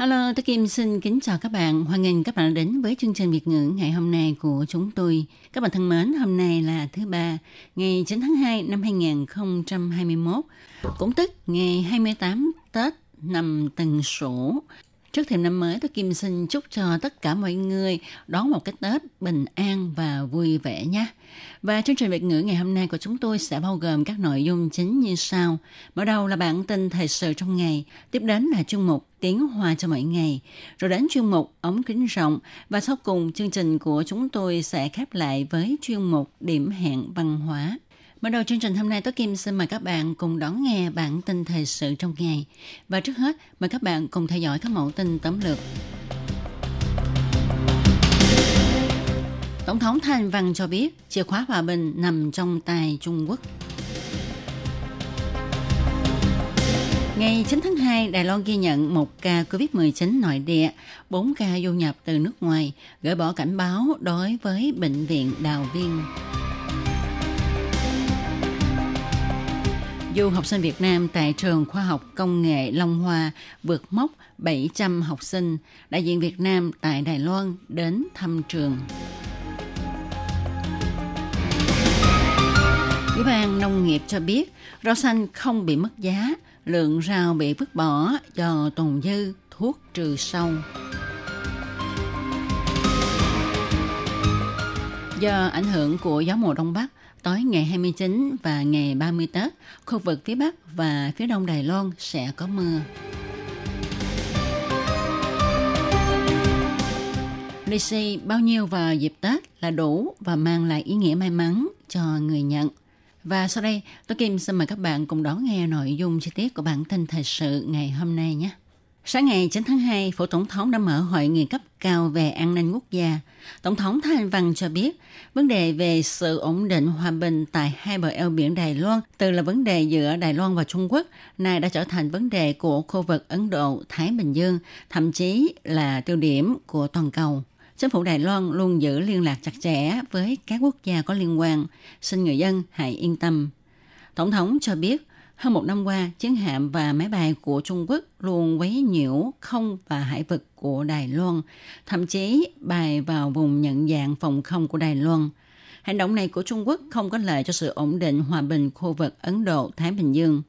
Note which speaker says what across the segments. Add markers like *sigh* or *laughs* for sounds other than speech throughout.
Speaker 1: Hello, tôi Kim xin kính chào các bạn. Hoan nghênh các bạn đã đến với chương trình Việt ngữ ngày hôm nay của chúng tôi. Các bạn thân mến, hôm nay là thứ ba, ngày 9 tháng 2 năm 2021, cũng tức ngày 28 Tết năm Tân Sửu. Trước thềm năm mới, tôi Kim xin chúc cho tất cả mọi người đón một cái Tết bình an và vui vẻ nhé. Và chương trình Việt ngữ ngày hôm nay của chúng tôi sẽ bao gồm các nội dung chính như sau. Mở đầu là bản tin thời sự trong ngày, tiếp đến là chuyên mục tiếng hoa cho mọi ngày, rồi đến chuyên mục ống kính rộng và sau cùng chương trình của chúng tôi sẽ khép lại với chuyên mục điểm hẹn văn hóa. Mở đầu chương trình hôm nay, Tố Kim xin mời các bạn cùng đón nghe bản tin thời sự trong ngày. Và trước hết, mời các bạn cùng theo dõi các mẫu tin tóm lược. Tổng thống Thanh Văn cho biết chìa khóa hòa bình nằm trong tay Trung Quốc. Ngày 9 tháng 2, Đài Loan ghi nhận một ca COVID-19 nội địa, 4 ca du nhập từ nước ngoài, gửi bỏ cảnh báo đối với Bệnh viện Đào Viên. Du học sinh Việt Nam tại trường khoa học công nghệ Long Hoa vượt mốc 700 học sinh, đại diện Việt Nam tại Đài Loan đến thăm trường. Ủy ban Nông nghiệp cho biết rau xanh không bị mất giá, lượng rau bị vứt bỏ do tồn dư thuốc trừ sâu. Do ảnh hưởng của gió mùa Đông Bắc, tối ngày 29 và ngày 30 Tết, khu vực phía Bắc và phía Đông Đài Loan sẽ có mưa. Lì xì bao nhiêu vào dịp Tết là đủ và mang lại ý nghĩa may mắn cho người nhận. Và sau đây, tôi Kim xin mời các bạn cùng đón nghe nội dung chi tiết của bản tin thời sự ngày hôm nay nhé. Sáng ngày 9 tháng 2, Phủ Tổng thống đã mở hội nghị cấp cao về an ninh quốc gia. Tổng thống Thái Anh Văn cho biết, vấn đề về sự ổn định hòa bình tại hai bờ eo biển Đài Loan từ là vấn đề giữa Đài Loan và Trung Quốc, nay đã trở thành vấn đề của khu vực Ấn Độ-Thái Bình Dương, thậm chí là tiêu điểm của toàn cầu. Chính phủ Đài Loan luôn giữ liên lạc chặt chẽ với các quốc gia có liên quan. Xin người dân hãy yên tâm. Tổng thống cho biết, hơn một năm qua, chiến hạm và máy bay của Trung Quốc luôn quấy nhiễu không và hải vực của Đài Loan, thậm chí bay vào vùng nhận dạng phòng không của Đài Loan. Hành động này của Trung Quốc không có lợi cho sự ổn định hòa bình khu vực Ấn Độ-Thái Bình Dương.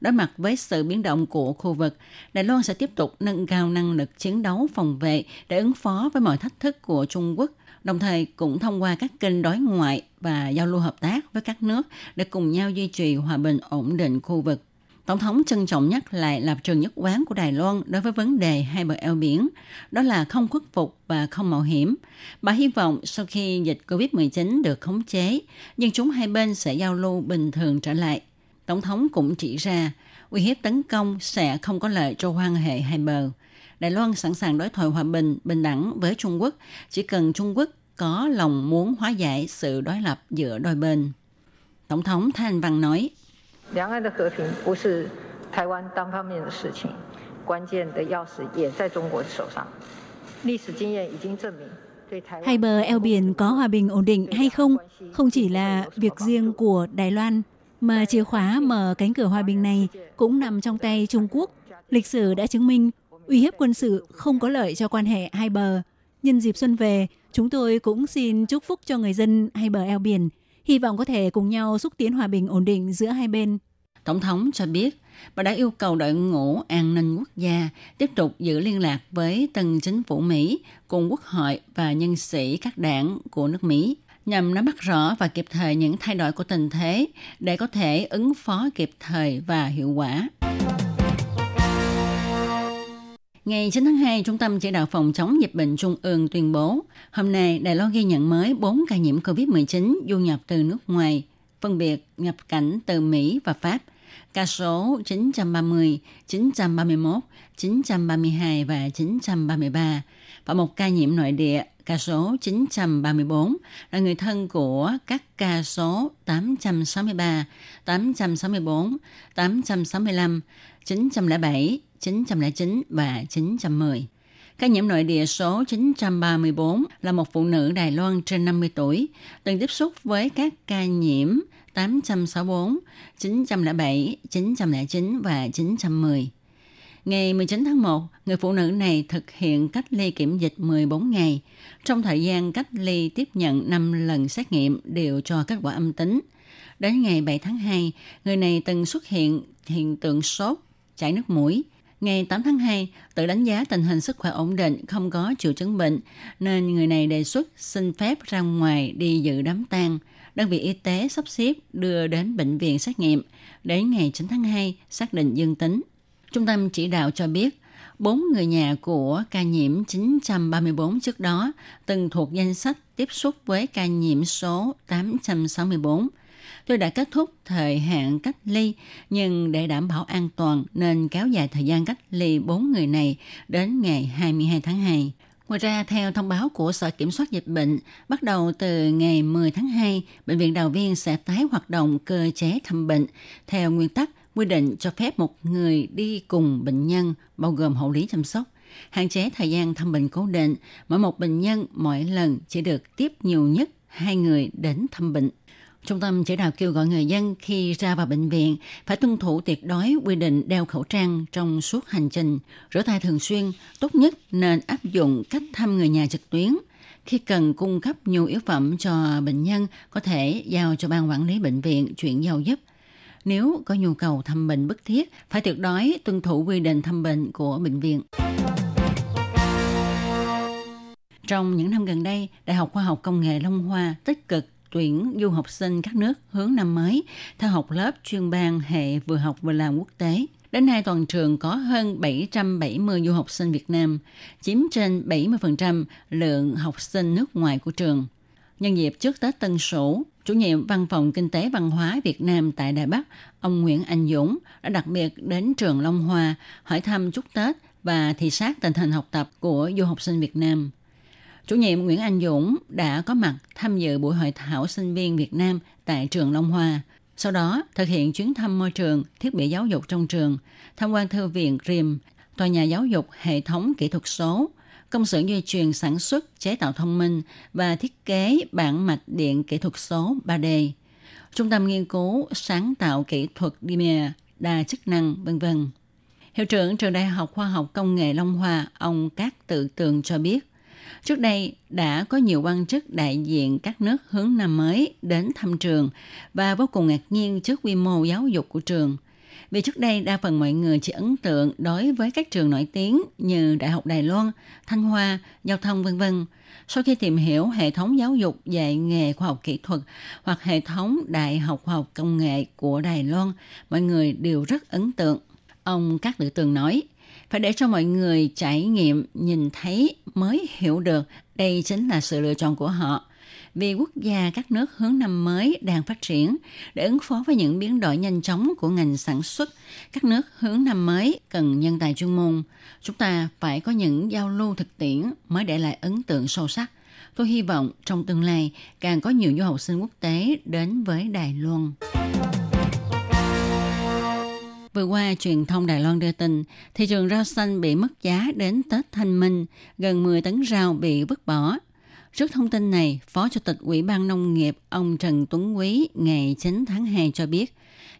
Speaker 1: Đối mặt với sự biến động của khu vực, Đài Loan sẽ tiếp tục nâng cao năng lực chiến đấu phòng vệ để ứng phó với mọi thách thức của Trung Quốc, đồng thời cũng thông qua các kênh đối ngoại và giao lưu hợp tác với các nước để cùng nhau duy trì hòa bình ổn định khu vực. Tổng thống trân trọng nhắc lại lập trường nhất quán của Đài Loan đối với vấn đề hai bờ eo biển, đó là không khuất phục và không mạo hiểm. Bà hy vọng sau khi dịch COVID-19 được khống chế, dân chúng hai bên sẽ giao lưu bình thường trở lại. Tổng thống cũng chỉ ra, uy hiếp tấn công sẽ không có lợi cho quan hệ hai bờ. Đài Loan sẵn sàng đối thoại hòa bình, bình đẳng với Trung Quốc, chỉ cần Trung Quốc có lòng muốn hóa giải sự đối lập giữa đôi bên. Tổng thống Thanh Văn nói,
Speaker 2: Hai bờ eo biển có hòa bình ổn định hay không, không chỉ là việc riêng của Đài Loan, mà chìa khóa mở cánh cửa hòa bình này cũng nằm trong tay Trung Quốc. Lịch sử đã chứng minh uy hiếp quân sự không có lợi cho quan hệ hai bờ, Nhân dịp xuân về, chúng tôi cũng xin chúc phúc cho người dân hai bờ eo biển, hy vọng có thể cùng nhau xúc tiến hòa bình ổn định giữa hai bên.
Speaker 1: Tổng thống cho biết bà đã yêu cầu đội ngũ an ninh quốc gia tiếp tục giữ liên lạc với tân chính phủ Mỹ cùng quốc hội và nhân sĩ các đảng của nước Mỹ nhằm nắm bắt rõ và kịp thời những thay đổi của tình thế để có thể ứng phó kịp thời và hiệu quả. Ngày 9 tháng 2, Trung tâm Chỉ đạo Phòng chống dịch bệnh Trung ương tuyên bố, hôm nay Đài Loan ghi nhận mới 4 ca nhiễm COVID-19 du nhập từ nước ngoài, phân biệt nhập cảnh từ Mỹ và Pháp. ca số 930, 931, 932 và 933 và một ca nhiễm nội địa ca số 934 là người thân của các ca số 863, 864, 865, 907, 909 và 910. Ca nhiễm nội địa số 934 là một phụ nữ Đài Loan trên 50 tuổi, từng tiếp xúc với các ca nhiễm 864, 907, 909 và 910. Ngày 19 tháng 1, người phụ nữ này thực hiện cách ly kiểm dịch 14 ngày. Trong thời gian cách ly tiếp nhận 5 lần xét nghiệm đều cho kết quả âm tính. Đến ngày 7 tháng 2, người này từng xuất hiện hiện tượng sốt, chảy nước mũi. Ngày 8 tháng 2, tự đánh giá tình hình sức khỏe ổn định, không có triệu chứng bệnh, nên người này đề xuất xin phép ra ngoài đi dự đám tang. Đơn vị y tế sắp xếp đưa đến bệnh viện xét nghiệm. Đến ngày 9 tháng 2, xác định dương tính. Trung tâm chỉ đạo cho biết, bốn người nhà của ca nhiễm 934 trước đó từng thuộc danh sách tiếp xúc với ca nhiễm số 864. Tôi đã kết thúc thời hạn cách ly, nhưng để đảm bảo an toàn nên kéo dài thời gian cách ly bốn người này đến ngày 22 tháng 2. Ngoài ra, theo thông báo của Sở Kiểm soát Dịch bệnh, bắt đầu từ ngày 10 tháng 2, Bệnh viện Đào Viên sẽ tái hoạt động cơ chế thăm bệnh theo nguyên tắc quy định cho phép một người đi cùng bệnh nhân, bao gồm hậu lý chăm sóc, hạn chế thời gian thăm bệnh cố định, mỗi một bệnh nhân mỗi lần chỉ được tiếp nhiều nhất hai người đến thăm bệnh. Trung tâm chỉ đạo kêu gọi người dân khi ra vào bệnh viện phải tuân thủ tuyệt đối quy định đeo khẩu trang trong suốt hành trình, rửa tay thường xuyên, tốt nhất nên áp dụng cách thăm người nhà trực tuyến. Khi cần cung cấp nhu yếu phẩm cho bệnh nhân, có thể giao cho ban quản lý bệnh viện chuyển giao giúp – nếu có nhu cầu thăm bệnh bất thiết, phải tuyệt đối tuân thủ quy định thăm bệnh của bệnh viện. Trong những năm gần đây, Đại học Khoa học Công nghệ Long Hoa tích cực tuyển du học sinh các nước hướng năm mới theo học lớp chuyên ban hệ vừa học vừa làm quốc tế. Đến nay toàn trường có hơn 770 du học sinh Việt Nam, chiếm trên 70% lượng học sinh nước ngoài của trường. Nhân dịp trước Tết Tân Sửu, chủ nhiệm Văn phòng Kinh tế Văn hóa Việt Nam tại Đài Bắc, ông Nguyễn Anh Dũng đã đặc biệt đến trường Long Hoa hỏi thăm chúc Tết và thị sát tình hình học tập của du học sinh Việt Nam. Chủ nhiệm Nguyễn Anh Dũng đã có mặt tham dự buổi hội thảo sinh viên Việt Nam tại trường Long Hoa. Sau đó, thực hiện chuyến thăm môi trường, thiết bị giáo dục trong trường, tham quan thư viện RIM, tòa nhà giáo dục hệ thống kỹ thuật số, công xưởng dây chuyền sản xuất, chế tạo thông minh và thiết kế bản mạch điện kỹ thuật số 3D, trung tâm nghiên cứu sáng tạo kỹ thuật Dimer đa chức năng, vân vân. Hiệu trưởng trường Đại học Khoa học Công nghệ Long Hòa ông Cát Tự Tường cho biết, trước đây đã có nhiều quan chức đại diện các nước hướng Nam mới đến thăm trường và vô cùng ngạc nhiên trước quy mô giáo dục của trường. Vì trước đây đa phần mọi người chỉ ấn tượng đối với các trường nổi tiếng như Đại học Đài Loan, Thanh Hoa, Giao thông vân vân. Sau khi tìm hiểu hệ thống giáo dục dạy nghề khoa học kỹ thuật hoặc hệ thống Đại học Khoa học Công nghệ của Đài Loan, mọi người đều rất ấn tượng. Ông Các Tự Tường nói, phải để cho mọi người trải nghiệm, nhìn thấy mới hiểu được đây chính là sự lựa chọn của họ vì quốc gia các nước hướng năm mới đang phát triển để ứng phó với những biến đổi nhanh chóng của ngành sản xuất. Các nước hướng năm mới cần nhân tài chuyên môn. Chúng ta phải có những giao lưu thực tiễn mới để lại ấn tượng sâu sắc. Tôi hy vọng trong tương lai càng có nhiều du học sinh quốc tế đến với Đài Loan. Vừa qua, truyền thông Đài Loan đưa tin, thị trường rau xanh bị mất giá đến Tết Thanh Minh, gần 10 tấn rau bị vứt bỏ. Trước thông tin này, Phó Chủ tịch Ủy ban Nông nghiệp ông Trần Tuấn Quý ngày 9 tháng 2 cho biết,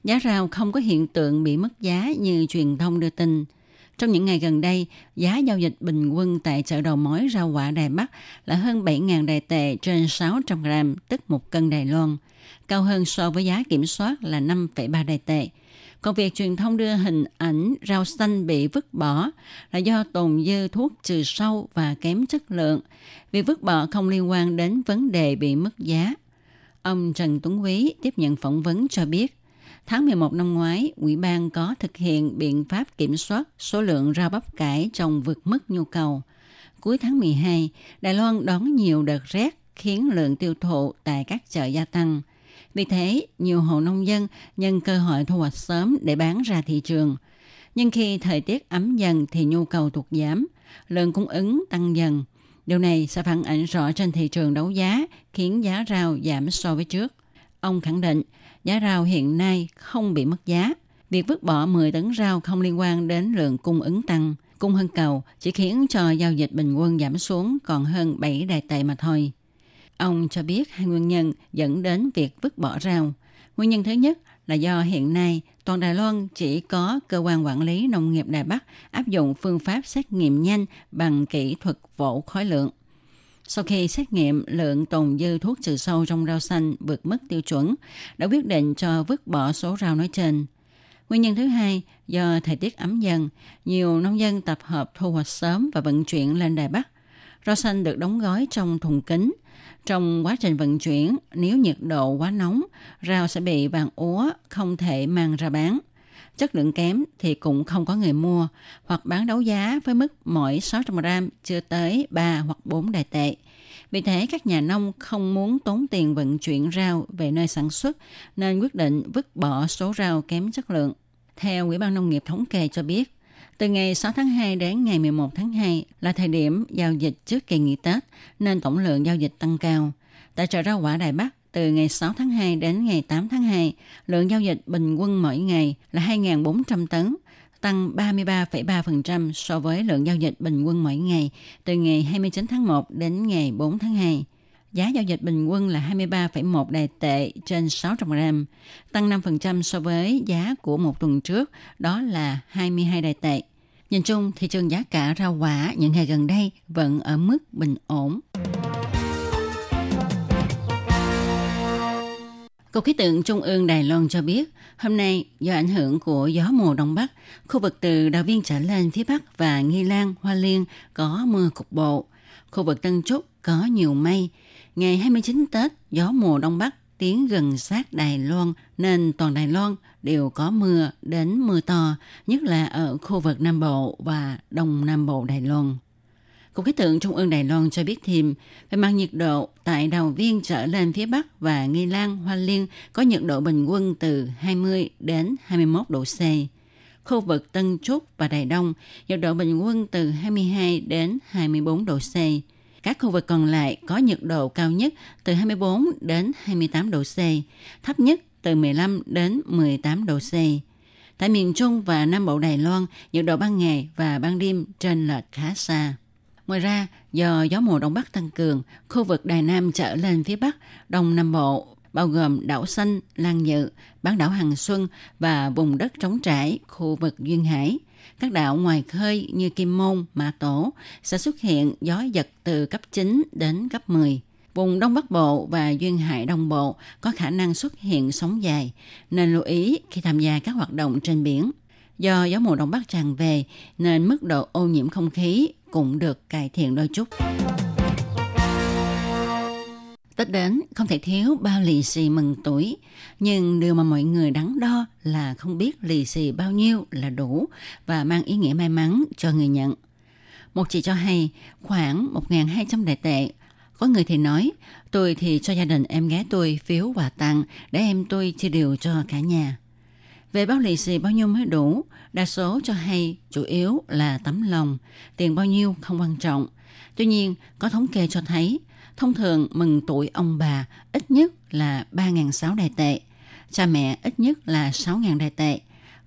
Speaker 1: giá rau không có hiện tượng bị mất giá như truyền thông đưa tin. Trong những ngày gần đây, giá giao dịch bình quân tại chợ đầu mối rau quả Đài Bắc là hơn 7.000 đài tệ trên 600 gram, tức một cân Đài Loan, cao hơn so với giá kiểm soát là 5,3 đài tệ. Còn việc truyền thông đưa hình ảnh rau xanh bị vứt bỏ là do tồn dư thuốc trừ sâu và kém chất lượng. Việc vứt bỏ không liên quan đến vấn đề bị mất giá. Ông Trần Tuấn Quý tiếp nhận phỏng vấn cho biết, tháng 11 năm ngoái, Ủy ban có thực hiện biện pháp kiểm soát số lượng rau bắp cải trồng vượt mức nhu cầu. Cuối tháng 12, Đài Loan đón nhiều đợt rét khiến lượng tiêu thụ tại các chợ gia tăng – Vì thế, nhiều hộ nông dân nhân cơ hội thu hoạch sớm để bán ra thị trường. Nhưng khi thời tiết ấm dần thì nhu cầu tụt giảm, lượng cung ứng tăng dần. Điều này sẽ phản ảnh rõ trên thị trường đấu giá, khiến giá rau giảm so với trước. Ông khẳng định, giá rau hiện nay không bị mất giá. Việc vứt bỏ 10 tấn rau không liên quan đến lượng cung ứng tăng. Cung hơn cầu chỉ khiến cho giao dịch bình quân giảm xuống còn hơn 7 đài tệ mà thôi. Ông cho biết hai nguyên nhân dẫn đến việc vứt bỏ rau. Nguyên nhân thứ nhất là do hiện nay toàn Đài Loan chỉ có cơ quan quản lý nông nghiệp Đài Bắc áp dụng phương pháp xét nghiệm nhanh bằng kỹ thuật vỗ khối lượng. Sau khi xét nghiệm lượng tồn dư thuốc trừ sâu trong rau xanh vượt mức tiêu chuẩn, đã quyết định cho vứt bỏ số rau nói trên. Nguyên nhân thứ hai, do thời tiết ấm dần, nhiều nông dân tập hợp thu hoạch sớm và vận chuyển lên Đài Bắc. Rau xanh được đóng gói trong thùng kính. Trong quá trình vận chuyển, nếu nhiệt độ quá nóng, rau sẽ bị vàng úa, không thể mang ra bán. Chất lượng kém thì cũng không có người mua, hoặc bán đấu giá với mức mỗi 600 gram chưa tới 3 hoặc 4 đài tệ. Vì thế, các nhà nông không muốn tốn tiền vận chuyển rau về nơi sản xuất, nên quyết định vứt bỏ số rau kém chất lượng. Theo Ủy ban Nông nghiệp Thống kê cho biết, từ ngày 6 tháng 2 đến ngày 11 tháng 2 là thời điểm giao dịch trước kỳ nghỉ Tết, nên tổng lượng giao dịch tăng cao. Tại chợ rau quả Đài Bắc, từ ngày 6 tháng 2 đến ngày 8 tháng 2, lượng giao dịch bình quân mỗi ngày là 2.400 tấn, tăng 33,3% so với lượng giao dịch bình quân mỗi ngày từ ngày 29 tháng 1 đến ngày 4 tháng 2. Giá giao dịch bình quân là 23,1 đài tệ trên 600 gram, tăng 5% so với giá của một tuần trước, đó là 22 đài tệ. Nhìn chung, thị trường giá cả rau quả những ngày gần đây vẫn ở mức bình ổn. Cục khí tượng Trung ương Đài Loan cho biết, hôm nay do ảnh hưởng của gió mùa đông bắc, khu vực từ Đào Viên trở lên phía bắc và Nghi Lan, Hoa Liên có mưa cục bộ. Khu vực Tân Trúc có nhiều mây. Ngày 29 Tết, gió mùa đông bắc tiến gần sát Đài Loan nên toàn Đài Loan đều có mưa đến mưa to, nhất là ở khu vực Nam Bộ và Đông Nam Bộ Đài Loan. Cục khí tượng Trung ương Đài Loan cho biết thêm, về mặt nhiệt độ, tại Đào Viên trở lên phía Bắc và Nghi Lan, Hoa Liên có nhiệt độ bình quân từ 20 đến 21 độ C. Khu vực Tân Trúc và Đài Đông, nhiệt độ bình quân từ 22 đến 24 độ C. Các khu vực còn lại có nhiệt độ cao nhất từ 24 đến 28 độ C, thấp nhất từ 15 đến 18 độ C. Tại miền Trung và Nam Bộ Đài Loan, nhiệt độ ban ngày và ban đêm trên lệch khá xa. Ngoài ra, do gió mùa đông bắc tăng cường, khu vực Đài Nam trở lên phía Bắc, Đông Nam Bộ bao gồm đảo Xanh, Lan Nhự, bán đảo Hằng Xuân và vùng đất trống trải, khu vực Duyên Hải. Các đảo ngoài khơi như Kim Môn, Mã Tổ sẽ xuất hiện gió giật từ cấp 9 đến cấp 10. Vùng Đông Bắc Bộ và Duyên Hải Đông Bộ có khả năng xuất hiện sóng dài, nên lưu ý khi tham gia các hoạt động trên biển. Do gió mùa đông bắc tràn về nên mức độ ô nhiễm không khí cũng được cải thiện đôi chút. Tết đến không thể thiếu bao lì xì mừng tuổi, nhưng điều mà mọi người đắn đo là không biết lì xì bao nhiêu là đủ và mang ý nghĩa may mắn cho người nhận. Một chị cho hay khoảng 1.200 đại tệ. Có người thì nói, tôi thì cho gia đình em gái tôi phiếu quà tặng để em tôi chia đều cho cả nhà. Về bao lì xì bao nhiêu mới đủ, đa số cho hay chủ yếu là tấm lòng, tiền bao nhiêu không quan trọng. Tuy nhiên, có thống kê cho thấy, thông thường mừng tuổi ông bà ít nhất là 3.600 đài tệ, cha mẹ ít nhất là 6.000 đài tệ,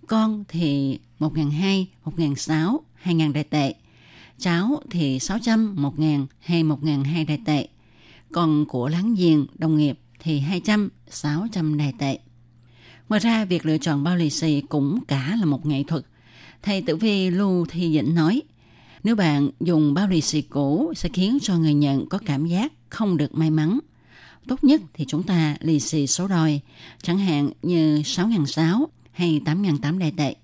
Speaker 1: con thì 1.200, 1.600, 2.000 đài tệ, cháu thì 600, 1.000 hay 1.200 đài tệ, còn của láng giềng, đồng nghiệp thì 200, 600 đài tệ. Ngoài ra, việc lựa chọn bao lì xì cũng cả là một nghệ thuật. Thầy tử vi Lưu Thi Dĩnh nói, nếu bạn dùng bao lì xì cũ sẽ khiến cho người nhận có cảm giác không được may mắn. Tốt nhất thì chúng ta lì xì số đôi, chẳng hạn như 6.600 hay 8.800 đại tệ.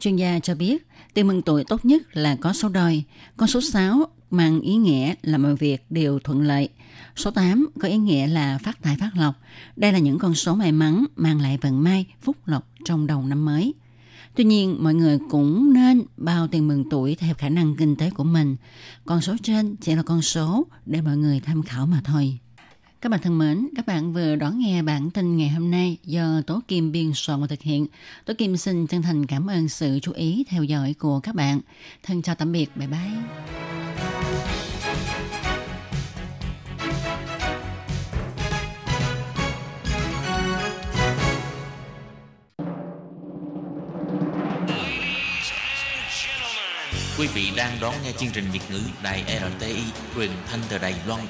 Speaker 1: Chuyên gia cho biết, tiền mừng tuổi tốt nhất là có số đôi. Con số 6 mang ý nghĩa là mọi việc đều thuận lợi. Số 8 có ý nghĩa là phát tài phát lộc. Đây là những con số may mắn mang lại vận may, phúc lộc trong đầu năm mới. Tuy nhiên, mọi người cũng nên bao tiền mừng tuổi theo khả năng kinh tế của mình. Con số trên chỉ là con số để mọi người tham khảo mà thôi. Các bạn thân mến, các bạn vừa đón nghe bản tin ngày hôm nay do Tố Kim biên soạn và thực hiện. Tố Kim xin chân thành cảm ơn sự chú ý theo dõi của các bạn. Thân chào tạm biệt, bye bye.
Speaker 3: Quý vị đang đón nghe chương trình Việt ngữ Đài RTI truyền thanh từ Đài Loan.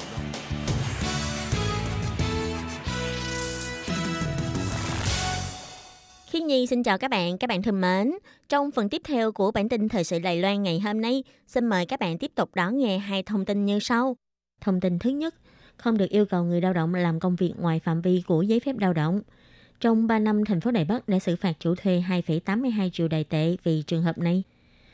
Speaker 4: Nhi xin chào các bạn, các bạn thân mến. Trong phần tiếp theo của bản tin thời sự Đài Loan ngày hôm nay, xin mời các bạn tiếp tục đón nghe hai thông tin như sau. Thông tin thứ nhất, không được yêu cầu người lao động làm công việc ngoài phạm vi của giấy phép lao động. Trong 3 năm, thành phố Đài Bắc đã xử phạt chủ thuê 2,82 triệu đài tệ vì trường hợp này.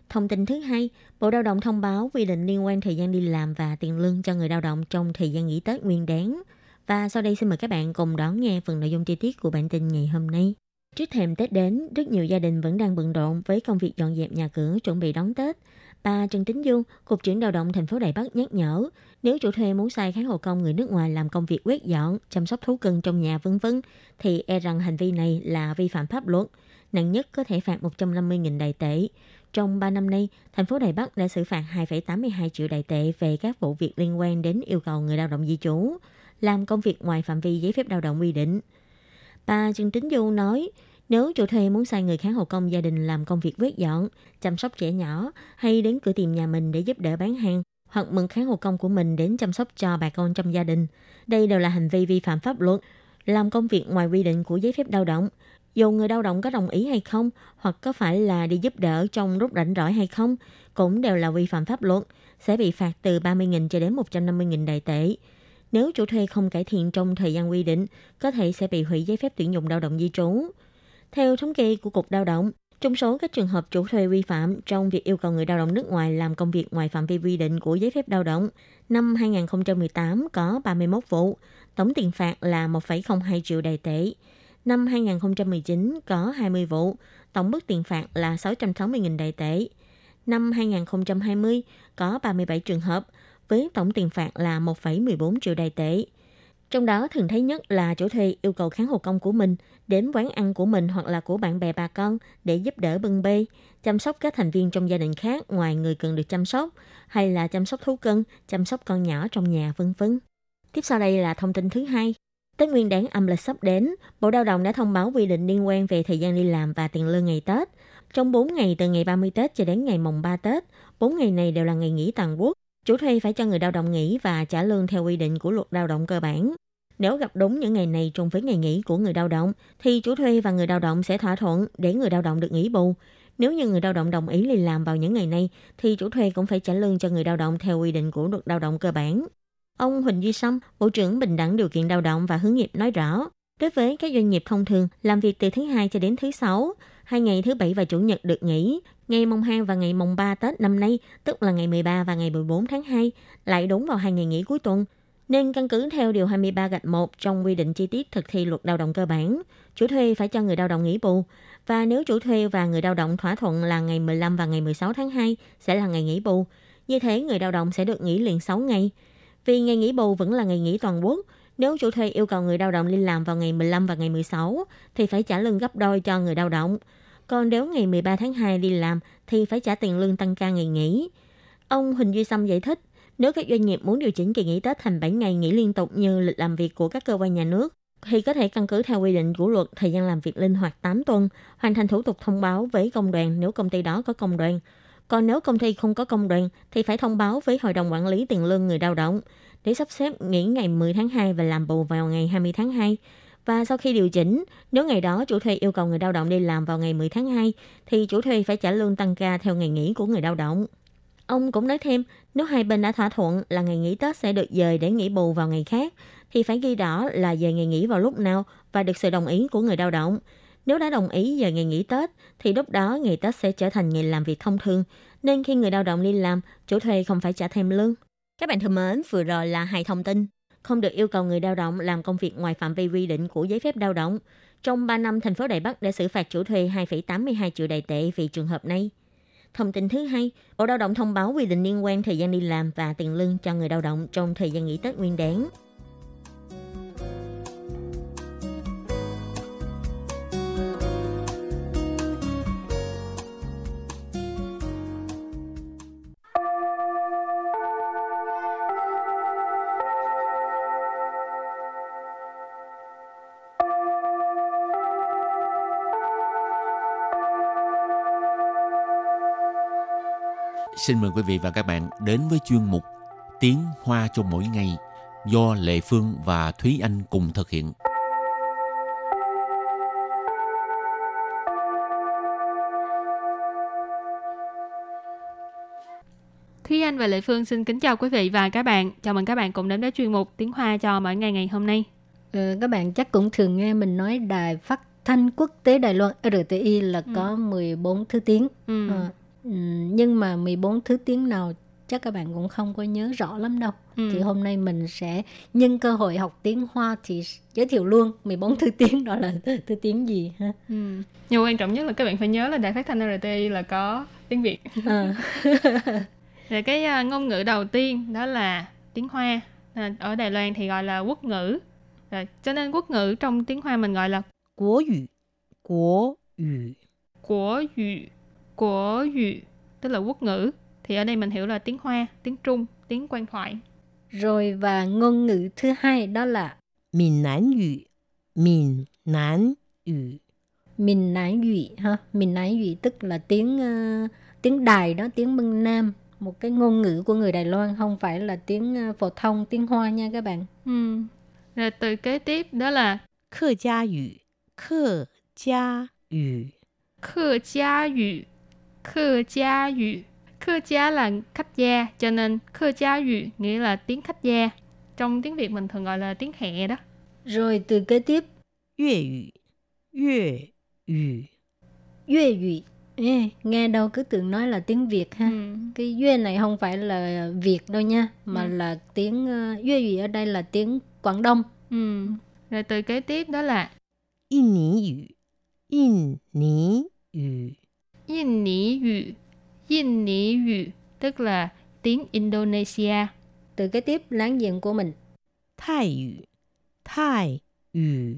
Speaker 4: Thông tin thứ hai, Bộ Lao động thông báo quy định liên quan thời gian đi làm và tiền lương cho người lao động trong thời gian nghỉ Tết nguyên đáng. Và sau đây xin mời các bạn cùng đón nghe phần nội dung chi tiết của bản tin ngày hôm nay. Trước thềm Tết đến, rất nhiều gia đình vẫn đang bận rộn với công việc dọn dẹp nhà cửa chuẩn bị đón Tết. Bà Trần Tính dung Cục trưởng Lao động thành phố Đài Bắc nhắc nhở, nếu chủ thuê muốn sai kháng hộ công người nước ngoài làm công việc quét dọn, chăm sóc thú cưng trong nhà vân vân, thì e rằng hành vi này là vi phạm pháp luật. Nặng nhất có thể phạt 150.000 đài tệ. Trong 3 năm nay, thành phố Đài Bắc đã xử phạt 2,82 triệu đài tệ về các vụ việc liên quan đến yêu cầu người lao động di trú, làm công việc ngoài phạm vi giấy phép lao động quy định. Bà Trần Tính Du nói, nếu chủ thuê muốn sai người kháng hộ công gia đình làm công việc quét dọn, chăm sóc trẻ nhỏ hay đến cửa tiệm nhà mình để giúp đỡ bán hàng, hoặc mượn kháng hộ công của mình đến chăm sóc cho bà con trong gia đình, đây đều là hành vi vi phạm pháp luật, làm công việc ngoài quy định của giấy phép lao động. Dù người lao động có đồng ý hay không, hoặc có phải là đi giúp đỡ trong lúc rảnh rỗi hay không, cũng đều là vi phạm pháp luật, sẽ bị phạt từ 30.000 cho đến 150.000 đại tệ. Nếu chủ thuê không cải thiện trong thời gian quy định, có thể sẽ bị hủy giấy phép tuyển dụng lao động di trú. Theo thống kê của Cục Lao động, trong số các trường hợp chủ thuê vi phạm trong việc yêu cầu người lao động nước ngoài làm công việc ngoài phạm vi quy định của giấy phép lao động, năm 2018 có 31 vụ, tổng tiền phạt là 1,02 triệu đài tệ. Năm 2019 có 20 vụ, tổng mức tiền phạt là 660.000 đài tệ. Năm 2020 có 37 trường hợp, với tổng tiền phạt là 1,14 triệu đài tệ. Trong đó thường thấy nhất là chủ thuê yêu cầu kháng hộ công của mình đến quán ăn của mình hoặc là của bạn bè bà con để giúp đỡ bưng bê, chăm sóc các thành viên trong gia đình khác ngoài người cần được chăm sóc, hay là chăm sóc thú cưng, chăm sóc con nhỏ trong nhà vân vân. Tiếp sau đây là thông tin thứ hai. Tết Nguyên đáng âm lịch sắp đến, Bộ Lao động đã thông báo quy định liên quan về thời gian đi làm và tiền lương ngày Tết. Trong 4 ngày từ ngày 30 Tết cho đến ngày mùng 3 Tết, 4 ngày này đều là ngày nghỉ toàn quốc. Chủ thuê phải cho người lao động nghỉ và trả lương theo quy định của luật lao động cơ bản. Nếu gặp đúng những ngày này trùng với ngày nghỉ của người lao động, thì chủ thuê và người lao động sẽ thỏa thuận để người lao động được nghỉ bù. Nếu như người lao động đồng ý đi làm vào những ngày này, thì chủ thuê cũng phải trả lương cho người lao động theo quy định của luật lao động cơ bản. Ông Huỳnh Duy Sâm, Bộ trưởng Bình đẳng Điều kiện Lao động và Hướng nghiệp nói rõ, đối với các doanh nghiệp thông thường làm việc từ thứ hai cho đến thứ sáu, hai ngày thứ bảy và chủ nhật được nghỉ, ngày mùng 2 và ngày mùng 3 Tết năm nay, tức là ngày 13 và ngày 14 tháng 2, lại đúng vào hai ngày nghỉ cuối tuần. Nên căn cứ theo Điều 23 gạch 1 trong quy định chi tiết thực thi luật lao động cơ bản, chủ thuê phải cho người lao động nghỉ bù. Và nếu chủ thuê và người lao động thỏa thuận là ngày 15 và ngày 16 tháng 2 sẽ là ngày nghỉ bù. Như thế người lao động sẽ được nghỉ liền 6 ngày. Vì ngày nghỉ bù vẫn là ngày nghỉ toàn quốc, nếu chủ thuê yêu cầu người lao động đi làm vào ngày 15 và ngày 16 thì phải trả lương gấp đôi cho người lao động. Còn nếu ngày 13 tháng 2 đi làm thì phải trả tiền lương tăng ca ngày nghỉ. Ông Huỳnh Duy Sâm giải thích, nếu các doanh nghiệp muốn điều chỉnh kỳ nghỉ Tết thành 7 ngày nghỉ liên tục như lịch làm việc của các cơ quan nhà nước, thì có thể căn cứ theo quy định của luật thời gian làm việc linh hoạt 8 tuần, hoàn thành thủ tục thông báo với công đoàn nếu công ty đó có công đoàn. Còn nếu công ty không có công đoàn thì phải thông báo với Hội đồng Quản lý Tiền lương người lao động để sắp xếp nghỉ ngày 10 tháng 2 và làm bù vào ngày 20 tháng 2. Và sau khi điều chỉnh, nếu ngày đó chủ thuê yêu cầu người lao động đi làm vào ngày 10 tháng 2, thì chủ thuê phải trả lương tăng ca theo ngày nghỉ của người lao động. Ông cũng nói thêm, nếu hai bên đã thỏa thuận là ngày nghỉ Tết sẽ được dời để nghỉ bù vào ngày khác, thì phải ghi rõ là dời ngày nghỉ vào lúc nào và được sự đồng ý của người lao động. Nếu đã đồng ý dời ngày nghỉ Tết, thì lúc đó ngày Tết sẽ trở thành ngày làm việc thông thường, nên khi người lao động đi làm, chủ thuê không phải trả thêm lương. Các bạn thân mến, vừa rồi là hai thông tin. Không được yêu cầu người lao động làm công việc ngoài phạm vi quy định của giấy phép lao động. Trong 3 năm, thành phố Đài Bắc đã xử phạt chủ thuê 2,82 triệu đài tệ vì trường hợp này. Thông tin thứ hai, Bộ Lao động thông báo quy định liên quan thời gian đi làm và tiền lương cho người lao động trong thời gian nghỉ Tết Nguyên đán.
Speaker 3: Xin mời quý vị và các bạn đến với chuyên mục Tiếng Hoa cho mỗi ngày do Lệ Phương và Thúy Anh cùng thực hiện.
Speaker 5: Thúy Anh và Lệ Phương xin kính chào quý vị và các bạn. Chào mừng các bạn cùng đến với chuyên mục Tiếng Hoa cho mỗi ngày ngày hôm nay.
Speaker 6: Ừ, các bạn chắc cũng thường nghe mình nói đài phát thanh quốc tế Đài Loan RTI là ừ. có 14 thứ tiếng. Ừ. À, nhưng mà 14 thứ tiếng nào chắc các bạn cũng không có nhớ rõ lắm đâu. Ừ. Thì hôm nay mình sẽ nhân cơ hội học tiếng Hoa thì giới thiệu luôn 14 thứ tiếng đó là thứ tiếng gì ha.
Speaker 5: Ừ. Nhưng quan trọng nhất là các bạn phải nhớ là đài phát thanh RTI là có tiếng Việt. À. *laughs* Rồi cái uh, ngôn ngữ đầu tiên đó là tiếng Hoa. À, ở Đài Loan thì gọi là quốc ngữ. Rồi, cho nên quốc ngữ trong tiếng Hoa mình gọi là
Speaker 7: quốc ngữ. Quốc ngữ.
Speaker 5: Quốc ngữ. Quốc ngữ tức là quốc ngữ. Thì ở đây mình hiểu là tiếng Hoa, tiếng Trung, tiếng quan thoại.
Speaker 6: Rồi và ngôn ngữ thứ hai đó là
Speaker 7: Miền Nam ngữ. Miền Nam ngữ.
Speaker 6: Miền Nam ngữ ha. Miền Nam ngữ tức là tiếng uh, tiếng Đài đó, tiếng Mân Nam một cái ngôn ngữ của người Đài Loan không phải là tiếng ờ, phổ thông tiếng Hoa nha các bạn.
Speaker 5: Ừ. Rồi từ kế tiếp đó là
Speaker 7: Khơ gia ngữ, khơ gia ngữ.
Speaker 5: Khơ gia ngữ, khơ gia ngữ. Khơ gia là khách gia, cho nên khơ gia ngữ nghĩa là tiếng khách gia. Trong tiếng Việt mình thường gọi là tiếng hẹ đó.
Speaker 6: Rồi từ kế tiếp
Speaker 7: Yue ngữ, Yue ngữ.
Speaker 6: Yue ngữ Ê, nghe đâu cứ tưởng nói là tiếng Việt ha. Ừ. Cái duyên này không phải là Việt đâu nha, mà ừ. là tiếng uh, gì ở đây là tiếng Quảng Đông.
Speaker 5: Ừ. Rồi từ kế tiếp đó là
Speaker 7: Yên Ní ngữ. Yên Ní ngữ.
Speaker 5: Yên Ní ngữ. Yên Ní ngữ tức là tiếng Indonesia.
Speaker 6: Từ kế tiếp láng giềng của mình.
Speaker 7: Thái ngữ. Thái ngữ.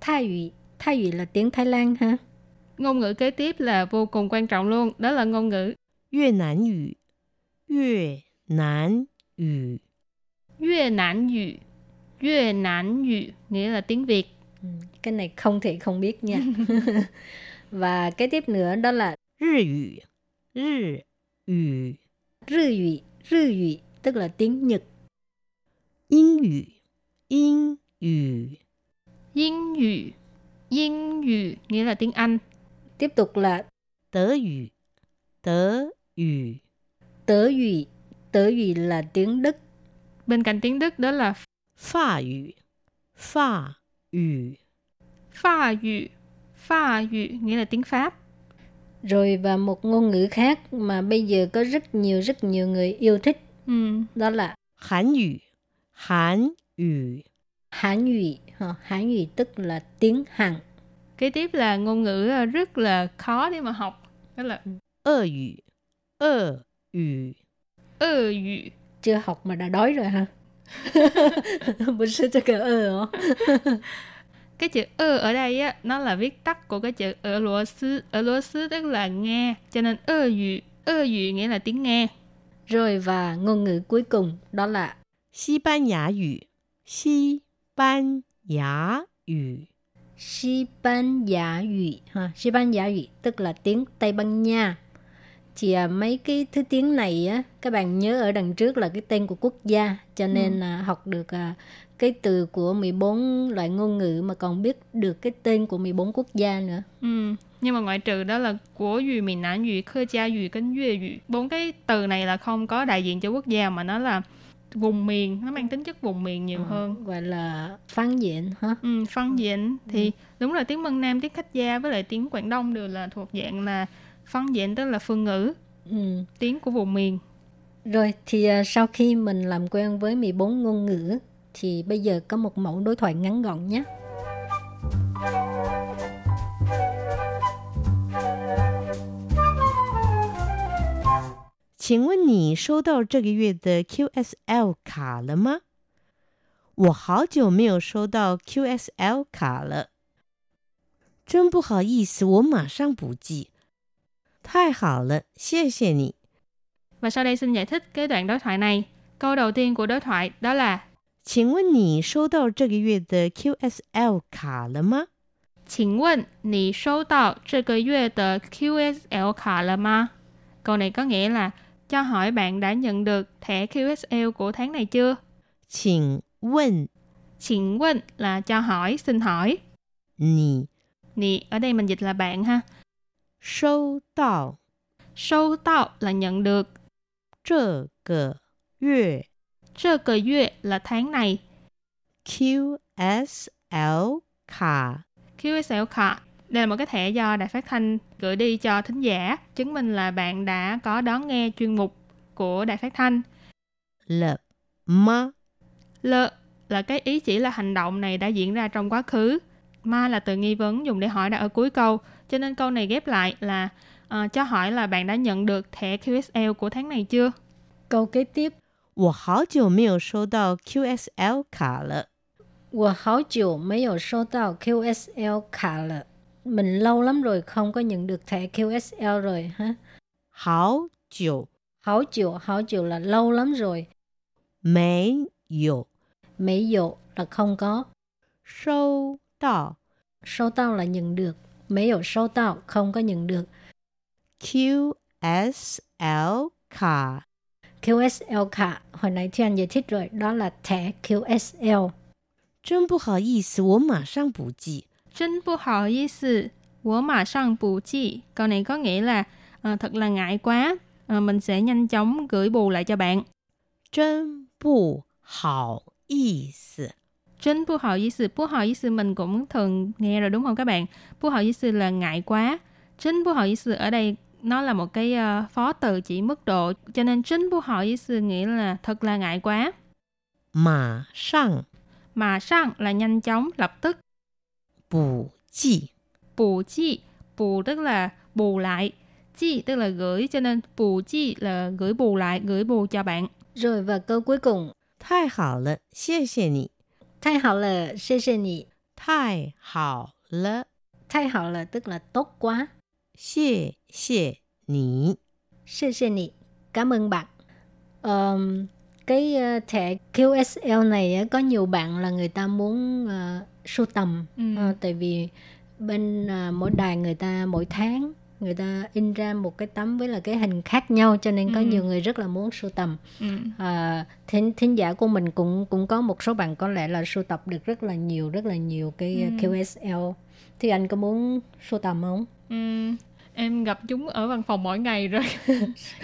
Speaker 6: Thái ngữ. Thái ngữ là tiếng Thái Lan ha
Speaker 5: ngôn ngữ kế tiếp là vô cùng quan trọng luôn, đó là ngôn ngữ
Speaker 7: Việt Nam ngữ. Việt Nam ngữ.
Speaker 5: Việt Nam ngữ. Việt Nam ngữ nghĩa là tiếng Việt.
Speaker 6: Ừ, cái này không thể không biết nha. *laughs* Và cái tiếp nữa đó là
Speaker 7: Rư ngữ. Rư ngữ.
Speaker 6: Rư ngữ. Rư ngữ tức là tiếng Nhật.
Speaker 7: Yên ngữ. Yên ngữ.
Speaker 5: Yên ngữ. Yên ngữ nghĩa là tiếng Anh.
Speaker 6: Tiếp tục là
Speaker 7: Tớ ngữ. Tớ ngữ.
Speaker 6: Tớ ngữ. Tớ ngữ là tiếng Đức.
Speaker 5: Bên cạnh tiếng Đức đó là
Speaker 7: Pháp ngữ. Pháp ngữ.
Speaker 5: Pháp ngữ. Pháp ngữ nghĩa là tiếng Pháp.
Speaker 6: Rồi và một ngôn ngữ khác mà bây giờ có rất nhiều rất nhiều người yêu thích. Ừ. Đó là
Speaker 7: Hán ngữ. Hán ngữ.
Speaker 6: Hán ngữ. Hán ngữ tức là tiếng Hàn.
Speaker 5: Kế tiếp là ngôn ngữ ờ, rất là khó để mà học. Đó là
Speaker 7: ơ ngữ. Ơ ngữ.
Speaker 5: Ơ ngữ.
Speaker 6: Chưa học mà đã đói rồi ha. Bữa sư cho cái ơ
Speaker 5: cái chữ ơ ở đây á nó là viết tắt của cái chữ ở lúa sư ở lúa sư tức là nghe cho nên ơ ngữ ơ ngữ nghĩa là tiếng nghe
Speaker 6: rồi và ngôn ngữ cuối cùng đó là
Speaker 7: Xi Ban Nhã ngữ Xi Ban Nhã ngữ
Speaker 6: Xi Ban Giả ngữ ha, Xi Ban Giả ngữ tức là tiếng Tây Ban Nha. Thì à, mấy cái thứ tiếng này á, các bạn nhớ ở đằng trước là cái tên của quốc gia, cho nên ừ. à, học được à, cái từ của 14 loại ngôn ngữ mà còn biết được cái tên của 14 quốc gia nữa.
Speaker 5: Ừ. Nhưng mà ngoại trừ đó là của ngữ, miền Nam ngữ, khơ gia ngữ, 跟粤 ngữ. Bốn cái từ này là không có đại diện cho quốc gia mà nó là vùng miền nó mang tính chất vùng miền nhiều ừ, hơn
Speaker 6: gọi là phân diện hả
Speaker 5: ừ, phân diện thì ừ. đúng là tiếng Mân Nam tiếng khách gia với lại tiếng Quảng Đông đều là thuộc dạng là phân diện tức là phương ngữ ừ. tiếng của vùng miền
Speaker 6: rồi thì uh, sau khi mình làm quen với 14 ngôn ngữ thì bây giờ có một mẫu đối thoại ngắn gọn nhé
Speaker 7: 请问你收到这个月的 QSL 卡了吗？我好久没有收到 QSL 卡了，真不好意思，我马上补寄。太好了，谢谢你。
Speaker 5: Và sau đây xin giải thích cái đoạn đối thoại này. Câu đầu tiên của đối thoại đó là
Speaker 7: 请问你收到这个月的 QSL 卡了吗？
Speaker 5: 请问你收到这个月的 QSL 卡了吗？Câu này có nghĩa là cho hỏi bạn đã nhận được thẻ QSL của tháng này chưa?
Speaker 7: 请问
Speaker 5: Xin问là cho hỏi, xin hỏi.
Speaker 7: 你
Speaker 5: Nì, ở đây mình dịch là bạn ha.
Speaker 7: 收到
Speaker 5: Sâu tạo là nhận được.
Speaker 7: 这个月
Speaker 5: Trơ cờ月là tháng này.
Speaker 7: QSL 卡
Speaker 5: QSL card. Đây là một cái thẻ do Đài Phát Thanh gửi đi cho thính giả, chứng minh là bạn đã có đón nghe chuyên mục của Đài Phát Thanh.
Speaker 7: 了吗？
Speaker 5: L là cái ý chỉ là hành động này đã diễn ra trong quá khứ. Ma là từ nghi vấn dùng để hỏi đã ở cuối câu. Cho nên câu này ghép lại là ờ, cho hỏi là bạn đã nhận được thẻ QSL của tháng này chưa?
Speaker 6: Câu kế tiếp,
Speaker 7: 我好久没有收到 QSL 卡了。
Speaker 6: 我好久没有收到 QSL 卡了。Mình lâu lắm rồi không có nhận được thẻ QSL rồi ha.
Speaker 7: 好久
Speaker 6: Hảo chiều, hảo chiều là lâu lắm rồi.
Speaker 7: 没有
Speaker 6: Mấy dụ là không có.
Speaker 7: 收到
Speaker 6: 收到là nhận được. Mấy dụ收到không có nhận được.
Speaker 7: QSL 卡
Speaker 6: QSL cả, hồi nãy thì anh giải thích rồi, đó là thẻ QSL.
Speaker 7: 真不好意思，我马上补寄。
Speaker 5: 真不好意思，我马上补寄. Câu này có nghĩa là ờ, thật là ngại quá, ờ, mình sẽ nhanh chóng gửi bù lại cho bạn.
Speaker 7: 真不好意思，
Speaker 5: 真不好意思, 不好意思mình cũng thường nghe rồi đúng không các bạn? 不好意思là ngại quá. 真不好意思ở đây nó là một cái uh, phó từ chỉ mức độ cho nên chính của họ với sư nghĩa là thật là ngại quá
Speaker 7: mà sang
Speaker 5: mà sang là nhanh chóng lập tức
Speaker 7: bù chi
Speaker 5: bù chi bù tức là bù lại chi tức là gửi cho nên bù chi là gửi bù lại gửi bù cho bạn
Speaker 6: rồi và câu cuối cùng
Speaker 7: Thái hảo lợ, xie xie nì.
Speaker 6: Thái hảo lợ, xie xie nì.
Speaker 7: Thái hảo lợ.
Speaker 6: Thái hảo lợ tức là tốt quá.
Speaker 7: 谢谢你。
Speaker 6: Xê xê nhị. Cảm ơn bạn. Ờm, cái ờ, thẻ QSL này á, có nhiều bạn là người ta muốn uh, sưu tầm
Speaker 5: Ừ.
Speaker 6: Ờ, tại vì bên ờ, mỗi đài người ta mỗi tháng người ta in ra một cái tấm với là cái hình khác nhau cho nên có
Speaker 5: Ừ.
Speaker 6: nhiều người rất là muốn sưu tầm
Speaker 5: Ừ.
Speaker 6: à, thính, thính giả của mình cũng cũng có một số bạn có lẽ là sưu tập được rất là nhiều rất là nhiều cái
Speaker 5: Ừ.
Speaker 6: uh, QSL thì anh có muốn sưu tầm không
Speaker 5: Ừm, em gặp chúng ở văn phòng mỗi ngày rồi. *laughs*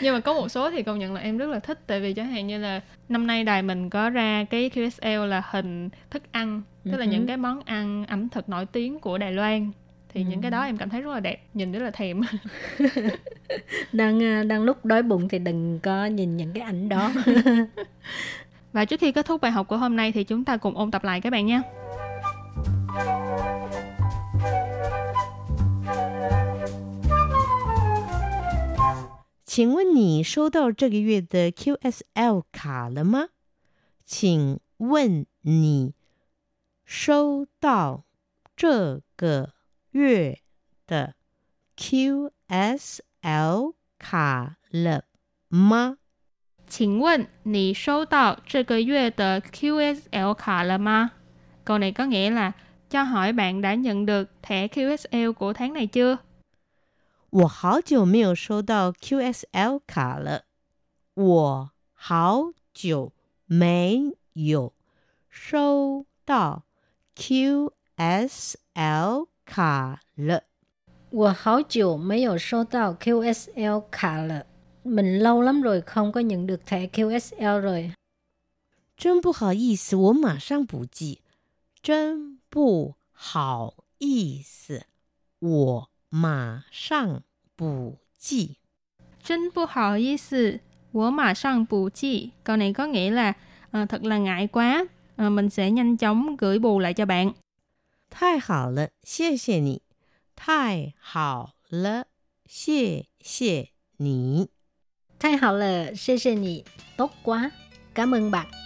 Speaker 5: Nhưng mà có một số thì công nhận là em rất là thích tại vì chẳng hạn như là năm nay đài mình có ra cái QSL là hình thức ăn tức là
Speaker 6: Ừ.
Speaker 5: những cái món ăn ẩm thực nổi tiếng của Đài Loan. Thì những cái đó em cảm thấy rất là đẹp nhìn rất là thèm. *laughs*
Speaker 6: Đang ờ, đang lúc đói bụng thì đừng có nhìn những cái ảnh đó. *laughs*
Speaker 5: Và trước khi kết thúc bài học của hôm nay thì chúng ta cùng ôn tập lại các bạn nhé
Speaker 7: 请问你收到这个月的 QSL 卡了吗？请问你收到这个月的 QSL 卡了吗？
Speaker 5: 请问你收到这个月的 QSL 卡了吗 câu này có nghĩa là cho hỏi bạn đã nhận được thẻ QSL của tháng này chưa
Speaker 7: 我好久没有收到 QSL 卡了。我好久没有收到 QSL 卡了。
Speaker 6: 我好久没有收到 QSL 卡了 mình lâu lắm rồi không có nhận được thẻ QSL rồi
Speaker 7: 真不好意思，我马上补寄。真不好意思，我马上补记。
Speaker 5: Chân bu hào ý sư, wo mà sang bù chi. Câu này có nghĩa là à, thật là ngại quá, à, mình sẽ nhanh chóng gửi bù lại cho bạn.
Speaker 7: Thái hào lợ, xie xie nì. Thái hào lợ, xie xie nì.
Speaker 6: Thái hào lợ, xie xie nì. Tốt quá, cảm ơn bạn.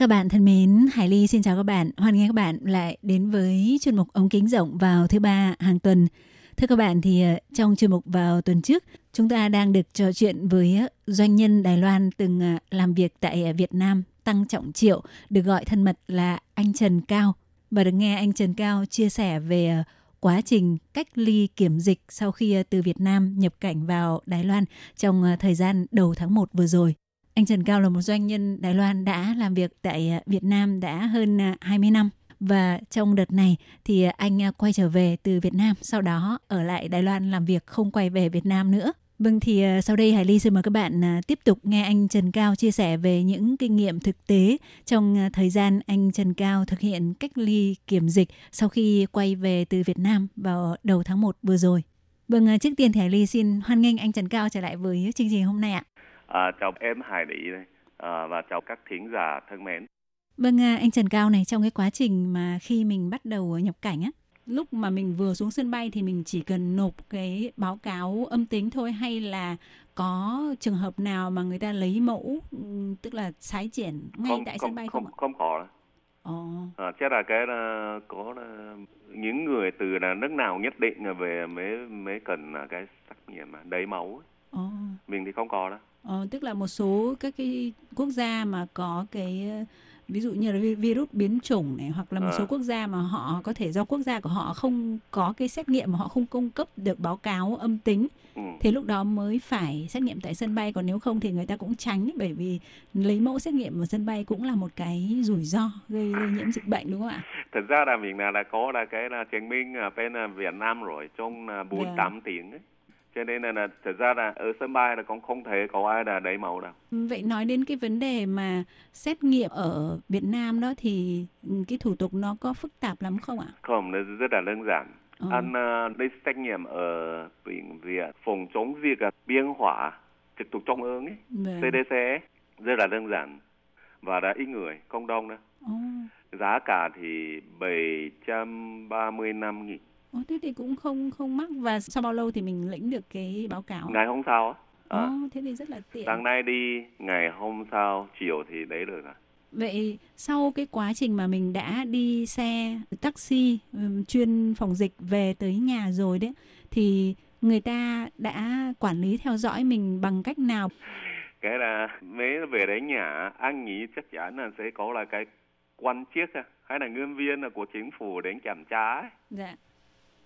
Speaker 2: Các bạn thân mến, Hải Ly xin chào các bạn. Hoan nghênh các bạn lại đến với chuyên mục ống kính rộng vào thứ ba hàng tuần. Thưa các bạn thì ờ, trong chuyên mục vào tuần trước, chúng ta đang được trò chuyện với ờ, doanh nhân Đài Loan từng ờ, làm việc tại Việt Nam, Tăng Trọng Triệu, được gọi thân mật là anh Trần Cao. Và được nghe anh Trần Cao chia sẻ về quá trình cách ly kiểm dịch sau khi từ Việt Nam nhập cảnh vào Đài Loan trong thời gian đầu tháng 1 vừa rồi. Anh Trần Cao là một doanh nhân Đài Loan đã làm việc tại à, Việt Nam đã hơn à, 20 năm và trong đợt này thì à, anh quay trở về từ Việt Nam, sau đó ở lại Đài Loan làm việc không quay về Việt Nam nữa. Vâng thì sau đây Hải Ly xin mời các bạn tiếp tục nghe anh Trần Cao chia sẻ về những kinh nghiệm thực tế trong thời gian anh Trần Cao thực hiện cách ly kiểm dịch sau khi quay về từ Việt Nam vào đầu tháng 1 vừa rồi. Vâng, trước tiên thì Hải Ly xin hoan nghênh anh Trần Cao trở lại với chương trình hôm nay ạ.
Speaker 8: À, chào em Hải Lý này à, và chào các thính giả thân mến.
Speaker 2: Vâng, à, anh Trần Cao này trong cái quá trình mà khi mình bắt đầu nhập cảnh á, lúc mà mình vừa xuống sân bay thì mình chỉ cần nộp cái báo cáo âm tính thôi hay là có trường hợp nào mà người ta lấy mẫu tức là sái triển ngay
Speaker 8: không,
Speaker 2: tại
Speaker 8: không,
Speaker 2: sân bay
Speaker 8: không?
Speaker 2: Không,
Speaker 8: không có.
Speaker 2: Ồ.
Speaker 8: À, chắc là cái là có là những người từ là nước nào nhất định về mới mới cần là cái xét nghiệm đấy máu.
Speaker 2: Ồ.
Speaker 8: Mình thì không có đó.
Speaker 2: Ờ, tức là một số các cái quốc gia mà có cái ví dụ như là virus biến chủng này hoặc là một à. số quốc gia mà họ có thể do quốc gia của họ không có cái xét nghiệm mà họ không cung cấp được báo cáo âm tính ừ. thì lúc đó mới phải xét nghiệm tại sân bay còn nếu không thì người ta cũng tránh bởi vì lấy mẫu xét nghiệm ở sân bay cũng là một cái rủi ro gây lây nhiễm dịch bệnh đúng không ạ?
Speaker 8: Thật ra là mình là, là có là cái là chứng minh ở bên Việt Nam rồi trong 48 yeah. Dạ. tiếng ấy cho nên là, là thật ra là ở sân bay là cũng không thể có ai là lấy mẫu đâu.
Speaker 2: Vậy nói đến cái vấn đề mà xét nghiệm ở Việt Nam đó thì cái thủ tục nó có phức tạp lắm không ạ?
Speaker 8: Không, nó rất là đơn giản. Ừ. Anh uh, đi xét nghiệm ở bệnh viện phòng chống dịch biên hỏa trực thuộc trung ương ấy, vâng. CDC ấy, rất là đơn giản và đã ít người, không đông đâu. Ừ. Giá cả thì 735 nghìn
Speaker 2: Ồ, thế thì cũng không không mắc và sau bao lâu thì mình lĩnh được cái báo cáo?
Speaker 8: Ngày hôm sau.
Speaker 2: À. Ồ, thế thì rất là tiện.
Speaker 8: Sáng nay đi, ngày hôm sau chiều thì đấy được rồi.
Speaker 2: Vậy sau cái quá trình mà mình đã đi xe taxi chuyên phòng dịch về tới nhà rồi đấy thì người ta đã quản lý theo dõi mình bằng cách nào?
Speaker 8: Cái là mấy về đến nhà anh nghĩ chắc chắn là sẽ có là cái quan chức hay là nhân viên của chính phủ đến kiểm tra ấy.
Speaker 2: Dạ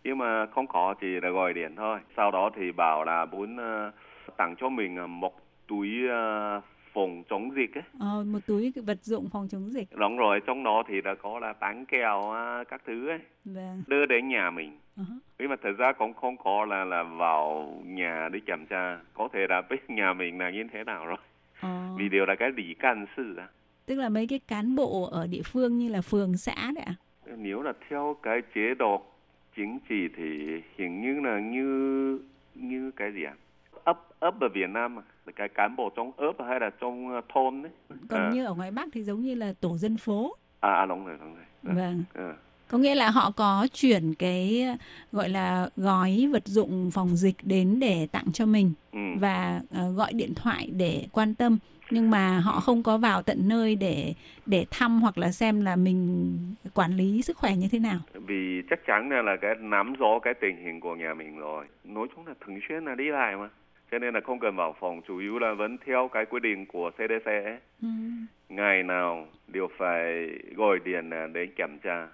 Speaker 8: nhưng mà không có chỉ là gọi điện thôi sau đó thì bảo là muốn uh, tặng cho mình ờ, một túi uh, phòng chống dịch ấy.
Speaker 2: Ờ, một túi vật dụng phòng chống dịch.
Speaker 8: Đúng rồi, trong đó thì là có là kẹo uh, các thứ ấy.
Speaker 2: Vâng.
Speaker 8: Đưa đến nhà mình. Uh-huh. Nhưng mà thật ra cũng không có là là vào nhà để kiểm tra. Có thể là biết nhà mình là như thế nào rồi. Uh. Vì điều là cái lý can sự.
Speaker 2: Tức là mấy cái cán bộ ở địa phương như là phường xã đấy ạ? À?
Speaker 8: Nếu là theo cái chế độ chính trị thì hình như là như như cái gì ạ? À? ấp ấp ở Việt Nam cái cán bộ trong ấp hay là trong ờ, thôn đấy.
Speaker 2: Còn à. như ở ngoài Bắc thì giống như là tổ dân phố.
Speaker 8: À, à đúng rồi, đúng rồi.
Speaker 2: À. Vâng. À. Có nghĩa là họ có chuyển cái gọi là gói vật dụng phòng dịch đến để tặng cho mình ừ. và uh, gọi điện thoại để quan tâm nhưng mà họ không có vào tận nơi để để thăm hoặc là xem là mình quản lý sức khỏe như thế nào.
Speaker 8: Vì chắc chắn là, là cái nắm rõ cái tình hình của nhà mình rồi. Nói chung là thường xuyên là đi lại mà. Cho nên là không cần vào phòng, chủ yếu là vẫn theo cái quy định của CDC ấy. Ừ. Ngày nào đều phải gọi điện để kiểm tra.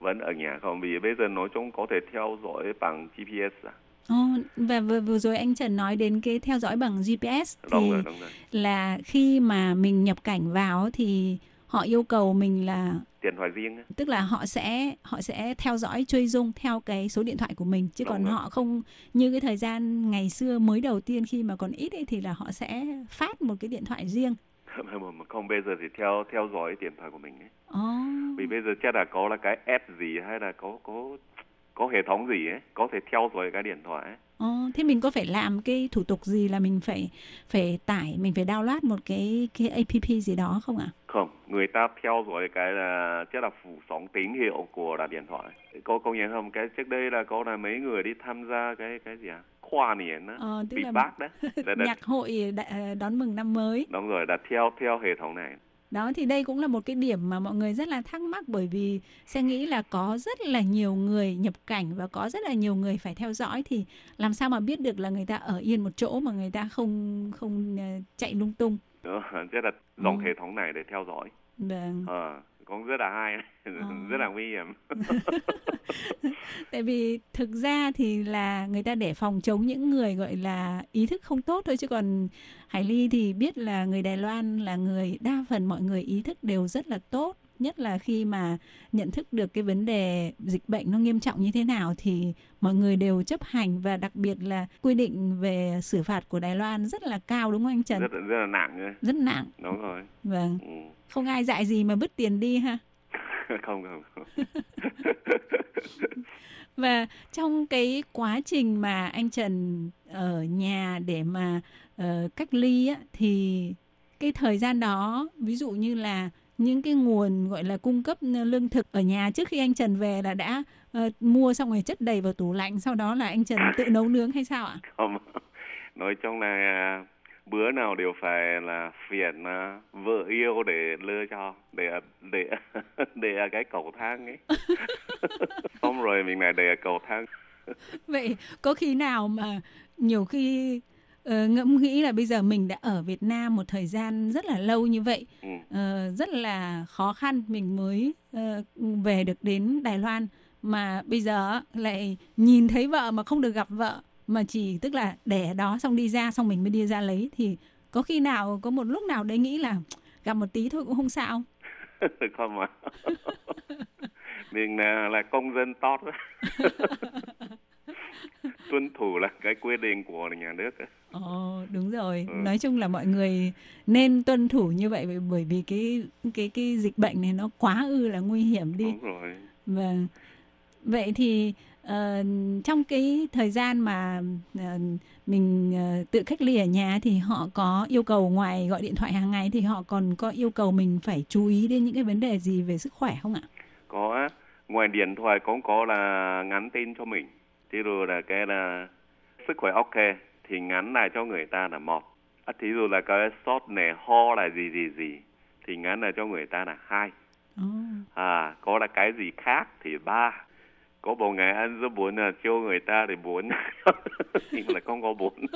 Speaker 8: Vẫn ở nhà không, vì bây giờ nói chung có thể theo dõi bằng GPS à.
Speaker 2: Oh, và vừa, vừa rồi anh Trần nói đến cái theo dõi bằng GPS thì
Speaker 8: đúng rồi, đúng rồi.
Speaker 2: là khi mà mình nhập cảnh vào thì họ yêu cầu mình là
Speaker 8: điện thoại riêng
Speaker 2: tức là họ sẽ họ sẽ theo dõi truy dung theo cái số điện thoại của mình chứ đúng còn rồi. họ không như cái thời gian ngày xưa mới đầu tiên khi mà còn ít ấy thì là họ sẽ phát một cái điện thoại riêng *laughs*
Speaker 8: không bây giờ thì theo theo dõi điện thoại của mình ấy. Oh. Vì bây giờ chắc là có là cái app gì hay là có có có hệ thống gì ấy có thể theo dõi cái điện thoại ấy.
Speaker 2: Ồ, thế mình có phải làm cái thủ tục gì là mình phải phải tải mình phải download một cái cái app gì đó không ạ? À?
Speaker 8: Không, người ta theo dõi cái là chắc là phủ sóng tín hiệu của là điện thoại. Có công nhận không? Cái trước đây là có là mấy người đi tham gia cái cái gì à? Khoa niên đó, ờ, tức là bác
Speaker 2: đấy. *laughs* nhạc hội đón mừng năm mới.
Speaker 8: Đúng rồi, đã theo theo hệ thống này
Speaker 2: đó thì đây cũng là một cái điểm mà mọi người rất là thắc mắc bởi vì sẽ nghĩ là có rất là nhiều người nhập cảnh và có rất là nhiều người phải theo dõi thì làm sao mà biết được là người ta ở yên một chỗ mà người ta không không ờ, chạy lung tung
Speaker 8: Đó, rất là dòng ừ. hệ thống này để theo dõi
Speaker 2: vâng
Speaker 8: à, cũng rất là hay. Rất là nguy hiểm *laughs* *laughs*
Speaker 2: tại vì thực ra thì là người ta để phòng chống những người gọi là ý thức không tốt thôi chứ còn Hải Ly thì biết là người Đài Loan là người đa phần mọi người ý thức đều rất là tốt nhất là khi mà nhận thức được cái vấn đề dịch bệnh nó nghiêm trọng như thế nào thì mọi người đều chấp hành và đặc biệt là quy định về xử phạt của Đài Loan rất là cao đúng không anh Trần?
Speaker 8: Rất rất là nặng ấy.
Speaker 2: Rất nặng.
Speaker 8: Đúng rồi.
Speaker 2: Vâng. Ừ. Không ai dạy gì mà vứt tiền đi ha. *laughs*
Speaker 8: không không. không. *laughs*
Speaker 2: và trong cái quá trình mà anh Trần ở nhà để mà uh, cách ly á, thì cái thời gian đó ví dụ như là những cái nguồn gọi là cung cấp lương thực ở nhà trước khi anh Trần về là đã uh, mua xong rồi chất đầy vào tủ lạnh sau đó là anh Trần tự nấu nướng hay sao ạ?
Speaker 8: Không, *laughs* nói chung là bữa nào đều phải là phiền uh, vợ yêu để lơ cho để để *laughs* để cái cầu thang ấy. *laughs* Xong rồi mình lại để cầu thang.
Speaker 2: Vậy có khi nào mà nhiều khi uh, ngẫm nghĩ là bây giờ mình đã ở Việt Nam một thời gian rất là lâu như vậy ừ. uh, rất là khó khăn mình mới uh, về được đến Đài Loan mà bây giờ lại nhìn thấy vợ mà không được gặp vợ mà chỉ tức là để đó xong đi ra xong mình mới đi ra lấy thì có khi nào có một lúc nào đấy nghĩ là *tsk* gặp một tí thôi cũng không sao *laughs*
Speaker 8: không mà *laughs* mình là, là công dân tốt *laughs* tuân thủ là cái quy định của nhà nước
Speaker 2: Ồ, đúng rồi. Ừ. Nói chung là mọi người nên tuân thủ như vậy bởi vì cái cái cái dịch bệnh này nó quá ư là nguy hiểm đi.
Speaker 8: Đúng rồi.
Speaker 2: Vâng. Vậy thì uh, trong cái thời gian mà uh, mình uh, tự cách ly ở nhà thì họ có yêu cầu ngoài gọi điện thoại hàng ngày thì họ còn có yêu cầu mình phải chú ý đến những cái vấn đề gì về sức khỏe không ạ?
Speaker 8: Có ngoài điện thoại cũng có là nhắn tin cho mình. Thì rồi là cái là sức khỏe ok thì ngắn lại cho người ta là một. À, thí dụ là cái sốt này ho là gì gì gì thì ngắn lại cho người ta là hai. À, có là cái gì khác thì ba có một ngày anh rất buồn là cho người ta thì buồn *laughs* nhưng mà không có buồn *laughs*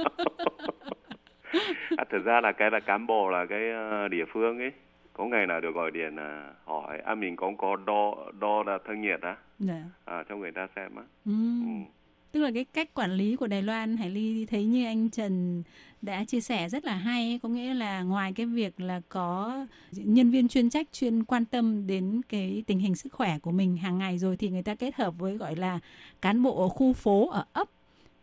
Speaker 8: à, thực ra là cái là cán bộ là cái uh, địa phương ấy có ngày nào được gọi điện là hỏi à mình cũng có đo đo là thân nhiệt á dạ. à, cho người ta xem á ừ.
Speaker 2: ừ. tức là cái cách quản lý của Đài Loan Hải Ly thấy như anh Trần đã chia sẻ rất là hay có nghĩa là ngoài cái việc là có nhân viên chuyên trách chuyên quan tâm đến cái tình hình sức khỏe của mình hàng ngày rồi thì người ta kết hợp với gọi là cán bộ ở khu phố ở ấp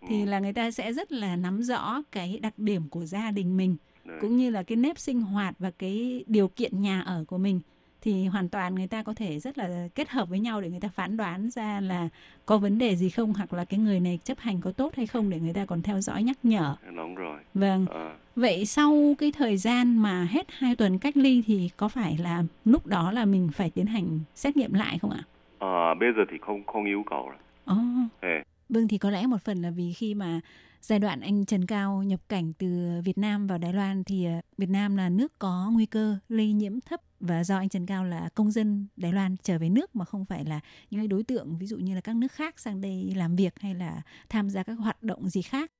Speaker 2: thì là người ta sẽ rất là nắm rõ cái đặc điểm của gia đình mình cũng như là cái nếp sinh hoạt và cái điều kiện nhà ở của mình thì hoàn toàn người ta có thể rất là kết hợp với nhau để người ta phán đoán ra là có vấn đề gì không hoặc là cái người này chấp hành có tốt hay không để người ta còn theo dõi nhắc nhở.
Speaker 8: Đúng rồi.
Speaker 2: Vâng. À. Vậy sau cái thời gian mà hết hai tuần cách ly thì có phải là lúc đó là mình phải tiến hành xét nghiệm lại không ạ?
Speaker 8: À, bây giờ thì không không yêu cầu rồi.
Speaker 2: Oh. Hey. Vâng thì có lẽ một phần là vì khi mà giai đoạn anh Trần Cao nhập cảnh từ Việt Nam vào Đài Loan thì ờ, Việt Nam là nước có nguy cơ lây nhiễm thấp và do anh Trần Cao là công dân Đài Loan trở về nước mà không phải là những đối tượng ví dụ như là các nước khác sang đây làm việc hay là tham gia các hoạt động gì khác.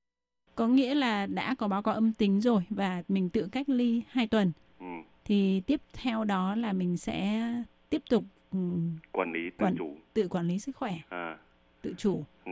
Speaker 2: Có nghĩa là đã có báo cáo âm tính rồi và mình tự cách ly 2 tuần. Ừ. Thì tiếp theo đó là mình sẽ tiếp tục
Speaker 8: um, quản lý tự quản, chủ.
Speaker 2: Tự quản lý sức khỏe. À. Tự chủ. Ừ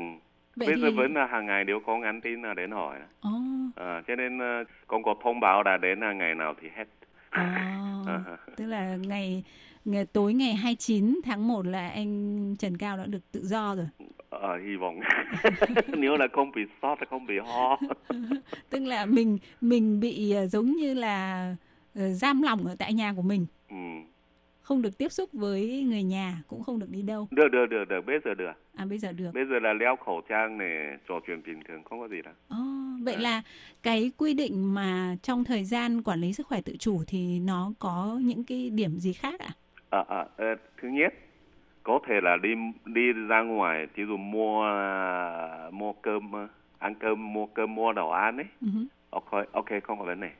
Speaker 8: Vậy Bây thì... giờ vẫn là hàng ngày đều có nhắn tin là đến hỏi. Oh. À, cho nên uh, con có thông báo là đến là ngày nào thì hết.
Speaker 2: À, *laughs* tức là ngày, ngày tối ngày 29 tháng 1 là anh Trần Cao đã được tự do rồi.
Speaker 8: Ờ, hy vọng *laughs* nếu là không bị sốt không bị ho *laughs*
Speaker 2: tức là mình mình bị uh, giống như là giam lòng ở tại nhà của mình. Ừ. Không được tiếp xúc với người nhà, cũng không được đi đâu.
Speaker 8: Được, được, được, được, bây giờ được.
Speaker 2: À, bây giờ được.
Speaker 8: Bây giờ là đeo khẩu trang này, trò chuyện bình thường, không có gì đâu.
Speaker 2: Oh, vậy à. là cái quy định mà trong thời gian quản lý sức khỏe tự chủ thì nó có những cái điểm gì khác ạ?
Speaker 8: À, à, à, thứ nhất, có thể là đi đi ra ngoài, ví dụ mua mua cơm ăn cơm mua cơm mua đồ ăn ấy uh-huh. ok ok không có vấn đề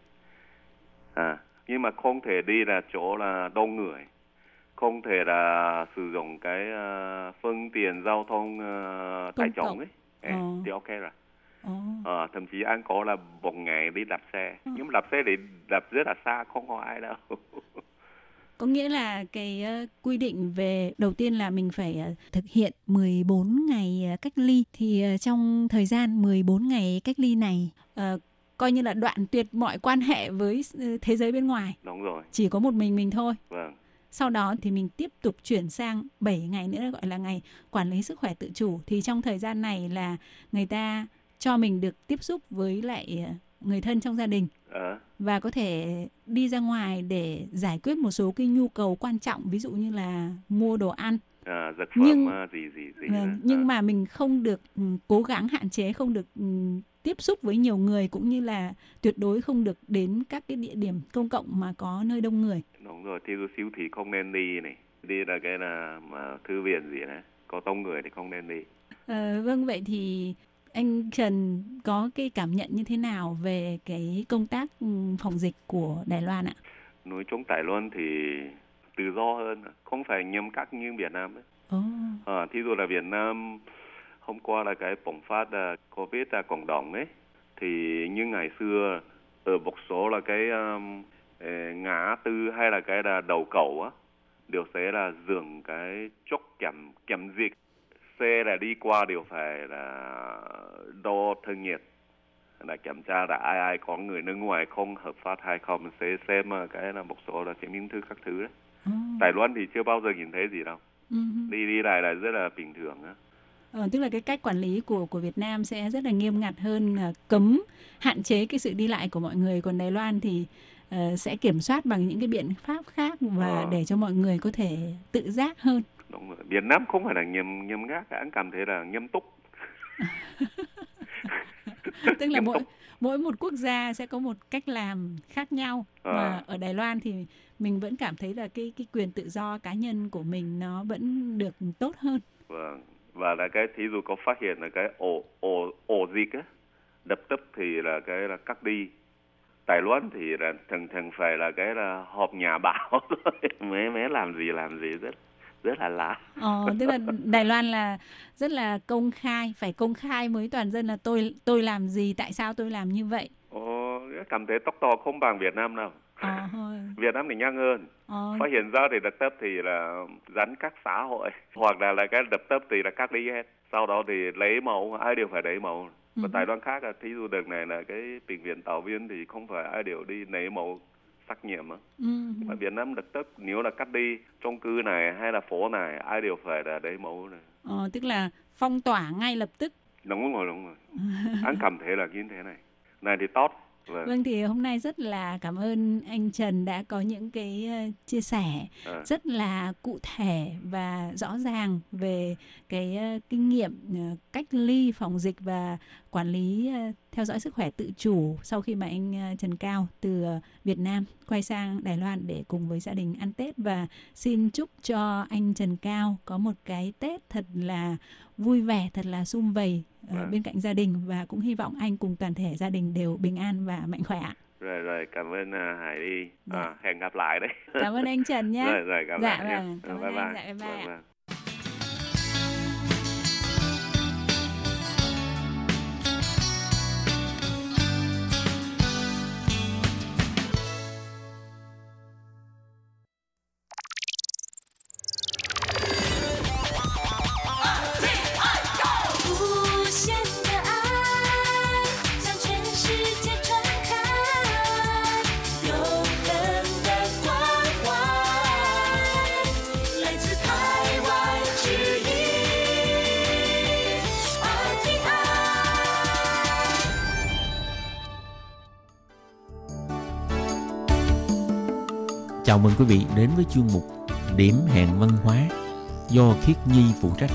Speaker 8: à nhưng mà không thể đi là chỗ là đông người không thể là sử dụng cái uh, phương tiện giao thông uh, tải trọng ấy ờ. thì ok rồi ờ. À, thậm chí anh có là một ngày đi đạp xe ờ. nhưng mà đạp xe thì đạp rất là xa không có ai đâu *laughs*
Speaker 2: Có nghĩa là cái uh, quy định về đầu tiên là mình phải uh, thực hiện 14 ngày uh, cách ly thì uh, trong thời gian 14 ngày cách ly này uh, coi như là đoạn tuyệt mọi quan hệ với uh, thế giới bên ngoài.
Speaker 8: Đúng rồi.
Speaker 2: Chỉ có một mình mình thôi.
Speaker 8: Vâng.
Speaker 2: Sau đó thì mình tiếp tục chuyển sang 7 ngày nữa gọi là ngày quản lý sức khỏe tự chủ thì trong thời gian này là người ta cho mình được tiếp xúc với lại người thân trong gia đình à. và có thể đi ra ngoài để giải quyết một số cái nhu cầu quan trọng ví dụ như là mua đồ ăn
Speaker 8: à, dược phẩm nhưng, gì gì gì
Speaker 2: vâng, nhưng à. mà mình không được ừ, cố gắng hạn chế không được ừ, tiếp xúc với nhiều người cũng như là tuyệt đối không được đến các cái địa điểm công cộng mà có nơi đông người
Speaker 8: đúng rồi thì siêu thị không nên đi này đi là cái là mà thư viện gì này có đông người thì không nên đi
Speaker 2: à, vâng vậy thì anh Trần có cái cảm nhận như thế nào về cái công tác ừ, phòng dịch của Đài Loan ạ?
Speaker 8: Nói chung Đài Loan thì tự do hơn, không phải nghiêm khắc như Việt Nam ấy. Oh. À, thí dụ là Việt Nam hôm qua là cái bùng phát uh, Covid ra cộng đồng ấy, thì như ngày xưa ở một số là cái um, ngã tư hay là cái là đầu cầu á, đều sẽ là dường cái chốt kiểm kiểm dịch xe là đi qua đều phải là đo thân nhiệt là kiểm tra là ai ai có người nước ngoài không hợp pháp hay không sẽ xem cái là một số là chứng minh thư các thứ đấy. Ừ. Đài Loan thì chưa bao giờ nhìn thấy gì đâu. Ừ. Đi đi lại là rất là bình thường á.
Speaker 2: Ờ, tức là cái cách quản lý của của Việt Nam sẽ rất là nghiêm ngặt hơn cấm hạn chế cái sự đi lại của mọi người. Còn Đài Loan thì uh, sẽ kiểm soát bằng những cái biện pháp khác và ờ. để cho mọi người có thể tự giác hơn.
Speaker 8: Đúng rồi. Việt Nam không phải là nghiêm nghiêm khắc anh cảm thấy là nghiêm túc. *laughs*
Speaker 2: Tức là mỗi mỗi một quốc gia sẽ có một cách làm khác nhau. À. mà ở Đài Loan thì mình vẫn cảm thấy là cái cái quyền tự do cá nhân của mình nó vẫn được tốt hơn.
Speaker 8: Vâng và là cái thí dụ có phát hiện là cái ổ ổ ổ dịch á đập tức thì là cái là cắt đi Đài Loan thì là thường thường phải là cái là họp nhà báo *laughs* mới mới làm gì làm gì rất rất là lạ.
Speaker 2: Ờ, tức là Đài Loan là rất là công khai, phải công khai mới toàn dân là tôi tôi làm gì, tại sao tôi làm như vậy.
Speaker 8: Ồ, cảm thấy tóc to không bằng Việt Nam đâu. À, *laughs* Việt Nam thì nhanh hơn. À. Phát hiện ra thì đợt tấp thì là giãn cách xã hội *laughs* hoặc là là cái đợt tấp thì là cách ly hết. Sau đó thì lấy mẫu, ai đều phải lấy mẫu. Và ừ. Đài Loan khác là thí dụ đợt này là cái bệnh viện tạo viên thì không phải ai đều đi lấy mẫu xét nghiệm á. Ừ. Ở Việt Nam lập tức nếu là cắt đi chung cư này hay là phố này ai đều phải là lấy mẫu này.
Speaker 2: Ờ, tức là phong tỏa ngay lập tức.
Speaker 8: Đúng rồi, đúng rồi. *laughs* Anh cảm thấy là như thế này. Này thì tốt,
Speaker 2: Vâng. vâng thì hôm nay rất là cảm ơn anh Trần đã có những cái ờ, chia sẻ à. rất là cụ thể và rõ ràng về cái ờ, kinh nghiệm cách ly phòng dịch và quản lý theo dõi sức khỏe tự chủ sau khi mà anh Trần Cao từ Việt Nam quay sang Đài Loan để cùng với gia đình ăn Tết và xin chúc cho anh Trần Cao có một cái Tết thật là vui vẻ, thật là sum vầy à. bên cạnh gia đình và cũng hy vọng anh cùng toàn thể gia đình đều bình an và mạnh khỏe
Speaker 8: rồi rồi cảm ơn uh, Hải đi dạ. à, hẹn gặp lại đấy
Speaker 2: cảm ơn anh Trần nhé
Speaker 8: rồi rồi gặp
Speaker 2: dạ,
Speaker 8: lại
Speaker 2: vâng. nhé. cảm ơn bye anh bye. dạ bye, bye. Vâng, vâng.
Speaker 3: Chào mừng quý vị đến với chương mục Điểm hẹn văn hóa do Khiết Nhi phụ trách.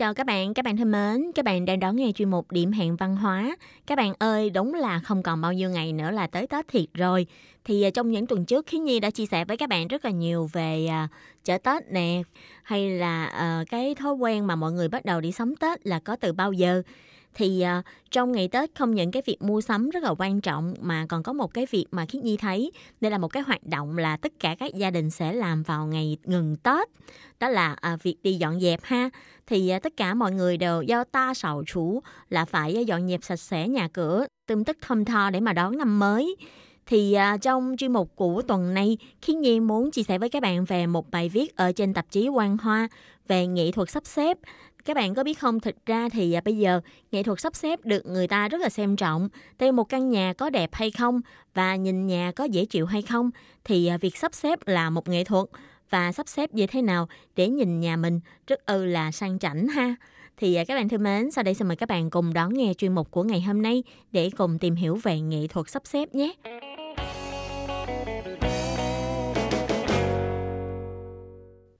Speaker 4: Chào các bạn, các bạn thân mến, các bạn đang đón nghe chuyên mục Điểm hẹn văn hóa. Các bạn ơi, đúng là không còn bao nhiêu ngày nữa là tới Tết thiệt rồi. Thì à, trong những tuần trước, Khiến Nhi đã chia sẻ với các bạn rất là nhiều về à, chợ Tết nè, hay là ờ, cái thói quen mà mọi người bắt đầu đi sắm Tết là có từ bao giờ thì uh, trong ngày Tết không những cái việc mua sắm rất là quan trọng mà còn có một cái việc mà Khiết Nhi thấy đây là một cái hoạt động là tất cả các gia đình sẽ làm vào ngày ngừng Tết đó là uh, việc đi dọn dẹp ha. Thì uh, tất cả mọi người đều do ta sầu chủ là phải ờ, dọn dẹp sạch sẽ nhà cửa tươm tất thơm tho để mà đón năm mới. Thì uh, trong chuyên mục của tuần này khiến Nhi muốn chia sẻ với các bạn về một bài viết ở trên tạp chí Quan Hoa về nghệ thuật sắp xếp các bạn có biết không, thực ra thì à, bây giờ nghệ thuật sắp xếp được người ta rất là xem trọng. Theo một căn nhà có đẹp hay không và nhìn nhà có dễ chịu hay không thì à, việc sắp xếp là một nghệ thuật và sắp xếp như thế nào để nhìn nhà mình rất ư là sang chảnh ha. Thì à, các bạn thân mến, sau đây xin mời các bạn cùng đón nghe chuyên mục của ngày hôm nay để cùng tìm hiểu về nghệ thuật sắp xếp nhé.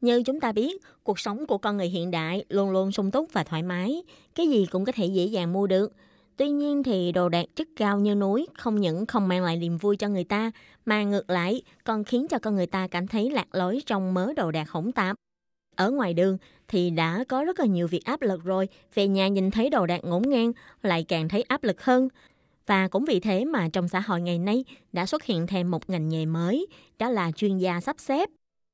Speaker 4: Như chúng ta biết, cuộc sống của con người hiện đại luôn luôn sung túc và thoải mái, cái gì cũng có thể dễ dàng mua được. Tuy nhiên thì đồ đạc chất cao như núi không những không mang lại niềm vui cho người ta, mà ngược lại còn khiến cho con người ta cảm thấy lạc lối trong mớ đồ đạc hỗn tạp. Ở ngoài đường thì đã có rất là nhiều việc áp lực rồi, về nhà nhìn thấy đồ đạc ngổn ngang lại càng thấy áp lực hơn. Và cũng vì thế mà trong xã hội ngày nay đã xuất hiện thêm một ngành nghề mới, đó là chuyên gia sắp xếp.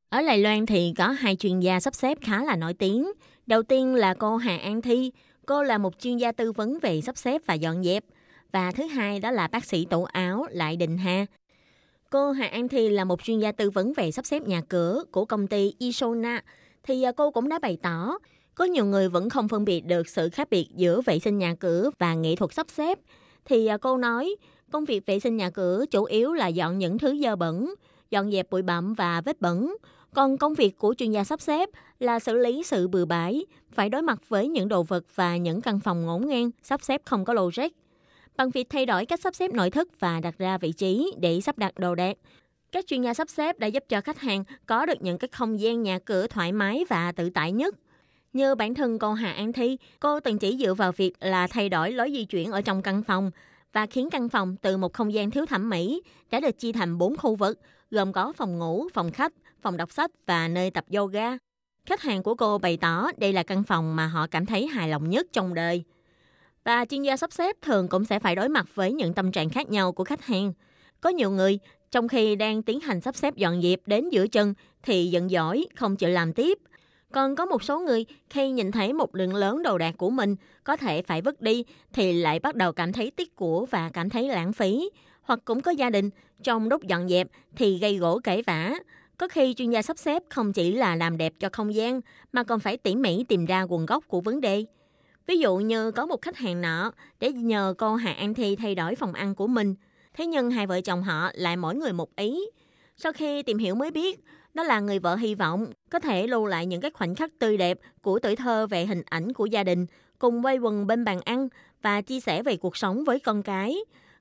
Speaker 4: Ở Đài Loan thì có hai chuyên gia sắp xếp khá là nổi tiếng. Đầu tiên là cô Hà An Thi, cô là một chuyên gia tư vấn về sắp xếp và dọn dẹp. Và thứ hai đó là bác sĩ tổ áo Lại Đình Hà. Cô Hà An Thi là một chuyên gia tư vấn về sắp xếp nhà cửa của công ty Isona. Thì à, cô cũng đã bày tỏ, có nhiều người vẫn không phân biệt được sự khác biệt giữa vệ sinh nhà cửa và nghệ thuật sắp xếp. Thì à, cô nói, công việc vệ sinh nhà cửa chủ yếu là dọn những thứ dơ bẩn, dọn dẹp bụi bặm và vết bẩn, còn công việc của chuyên gia sắp xếp là xử lý sự bừa bãi, phải đối mặt với những đồ vật và những căn phòng ngổn ngang, sắp xếp không có logic. Bằng việc thay đổi cách sắp xếp nội thất và đặt ra vị trí để sắp đặt đồ đạc, các chuyên gia sắp xếp đã giúp cho khách hàng có được những cái không gian nhà cửa thoải mái và tự tại nhất. Như bản thân cô Hà An Thi, cô từng chỉ dựa vào việc là thay đổi lối di chuyển ở trong căn phòng và khiến căn phòng từ một không gian thiếu thẩm mỹ đã được chia thành bốn khu vực, gồm có phòng ngủ, phòng khách, phòng đọc sách và nơi tập yoga. Khách hàng của cô bày tỏ đây là căn phòng mà họ cảm thấy hài lòng nhất trong đời. Và chuyên gia sắp xếp thường cũng sẽ phải đối mặt với những tâm trạng khác nhau của khách hàng. Có nhiều người, trong khi đang tiến hành sắp xếp dọn dẹp đến giữa chân thì giận dỗi, không chịu làm tiếp. Còn có một số người khi nhìn thấy một lượng lớn đồ đạc của mình có thể phải vứt đi thì lại bắt đầu cảm thấy tiếc của và cảm thấy lãng phí. Hoặc cũng có gia đình trong lúc dọn dẹp thì gây gỗ cãi vã, có khi chuyên gia sắp xếp không chỉ là làm đẹp cho không gian mà còn phải tỉ mỉ tìm ra nguồn gốc của vấn đề. Ví dụ như có một khách hàng nọ để nhờ cô Hà An Thi thay đổi phòng ăn của mình. Thế nhưng hai vợ chồng họ lại mỗi người một ý. Sau khi tìm hiểu mới biết, đó là người vợ hy vọng có thể lưu lại những cái khoảnh khắc tươi đẹp của tuổi thơ về hình ảnh của gia đình, cùng quay quần bên bàn ăn và chia sẻ về cuộc sống với con cái.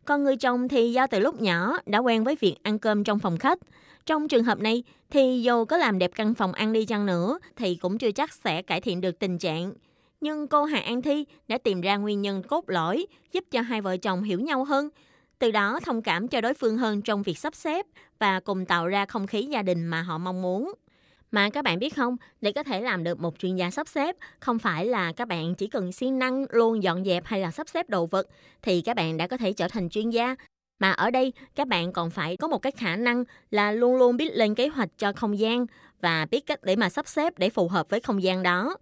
Speaker 4: Còn người chồng thì do từ lúc nhỏ đã quen với việc ăn cơm trong phòng khách, trong trường hợp này thì dù có làm đẹp căn phòng ăn đi chăng nữa thì cũng chưa chắc sẽ cải thiện được tình trạng. Nhưng cô Hà An Thi đã tìm ra nguyên nhân cốt lõi giúp cho hai vợ chồng hiểu nhau hơn, từ đó thông cảm cho đối phương hơn trong việc sắp xếp và cùng tạo ra không khí gia đình mà họ mong muốn. Mà các bạn biết không, để có thể làm được một chuyên gia sắp xếp, không phải là các bạn chỉ cần siêng năng luôn dọn dẹp hay là sắp xếp đồ vật thì các bạn đã có thể trở thành chuyên gia mà ở đây các bạn còn phải có một cái khả năng là luôn luôn biết lên kế hoạch cho không gian và biết cách để mà sắp xếp để phù hợp với không gian đó.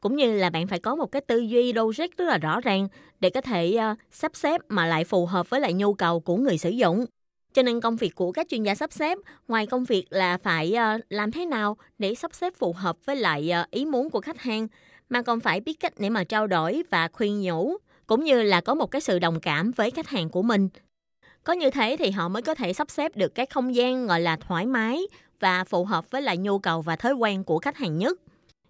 Speaker 4: Cũng như là bạn phải có một cái tư duy logic rất là rõ ràng để có thể uh, sắp xếp mà lại phù hợp với lại nhu cầu của người sử dụng. Cho nên công việc của các chuyên gia sắp xếp, ngoài công việc là phải ờ, làm thế nào để sắp xếp phù hợp với lại ờ, ý muốn của khách hàng, mà còn phải biết cách để mà trao đổi và khuyên nhủ, cũng như là có một cái sự đồng cảm với khách hàng của mình có như thế thì họ mới có thể sắp xếp được cái không gian gọi là thoải mái và phù hợp với lại nhu cầu và thói quen của khách hàng nhất.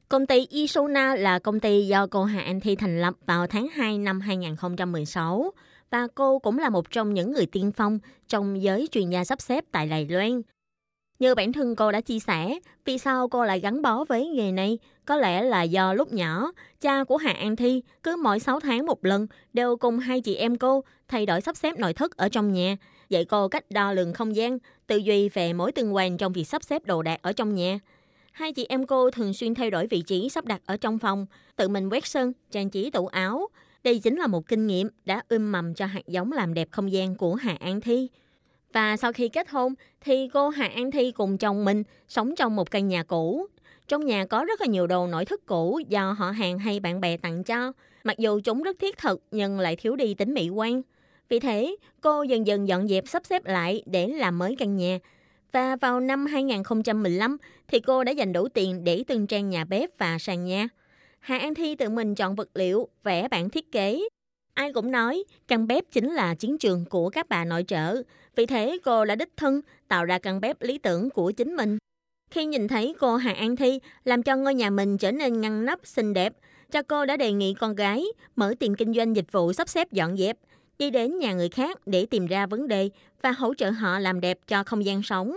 Speaker 4: Công ty Isona là công ty do cô Hà Anh Thi thành lập vào tháng 2 năm 2016 và cô cũng là một trong những người tiên phong trong giới chuyên gia sắp xếp tại Đài Loan. Như bản thân cô đã chia sẻ, vì sao cô lại gắn bó với nghề này? Có lẽ là do lúc nhỏ, cha của Hà An Thi cứ mỗi 6 tháng một lần đều cùng hai chị em cô thay đổi sắp xếp nội thất ở trong nhà, dạy cô cách đo lường không gian, tư duy về mối tương quan trong việc sắp xếp đồ đạc ở trong nhà. Hai chị em cô thường xuyên thay đổi vị trí sắp đặt ở trong phòng, tự mình quét sân, trang trí tủ áo. Đây chính là một kinh nghiệm đã ươm mầm cho hạt giống làm đẹp không gian của Hà An Thi. Và sau khi kết hôn thì cô Hà An Thi cùng chồng mình sống trong một căn nhà cũ. Trong nhà có rất là nhiều đồ nội thất cũ do họ hàng hay bạn bè tặng cho. Mặc dù chúng rất thiết thực nhưng lại thiếu đi tính mỹ quan. Vì thế, cô dần dần dọn dẹp sắp xếp lại để làm mới căn nhà. Và vào năm 2015 thì cô đã dành đủ tiền để từng trang nhà bếp và sàn nhà. Hà An Thi tự mình chọn vật liệu, vẽ bản thiết kế. Ai cũng nói căn bếp chính là chiến trường của các bà nội trợ. Vì thế cô đã đích thân tạo ra căn bếp lý tưởng của chính mình. Khi nhìn thấy cô Hà An Thi làm cho ngôi nhà mình trở nên ngăn nắp xinh đẹp, cha cô đã đề nghị con gái mở tiệm kinh doanh dịch vụ sắp xếp dọn dẹp, đi đến nhà người khác để tìm ra vấn đề và hỗ trợ họ làm đẹp cho không gian sống.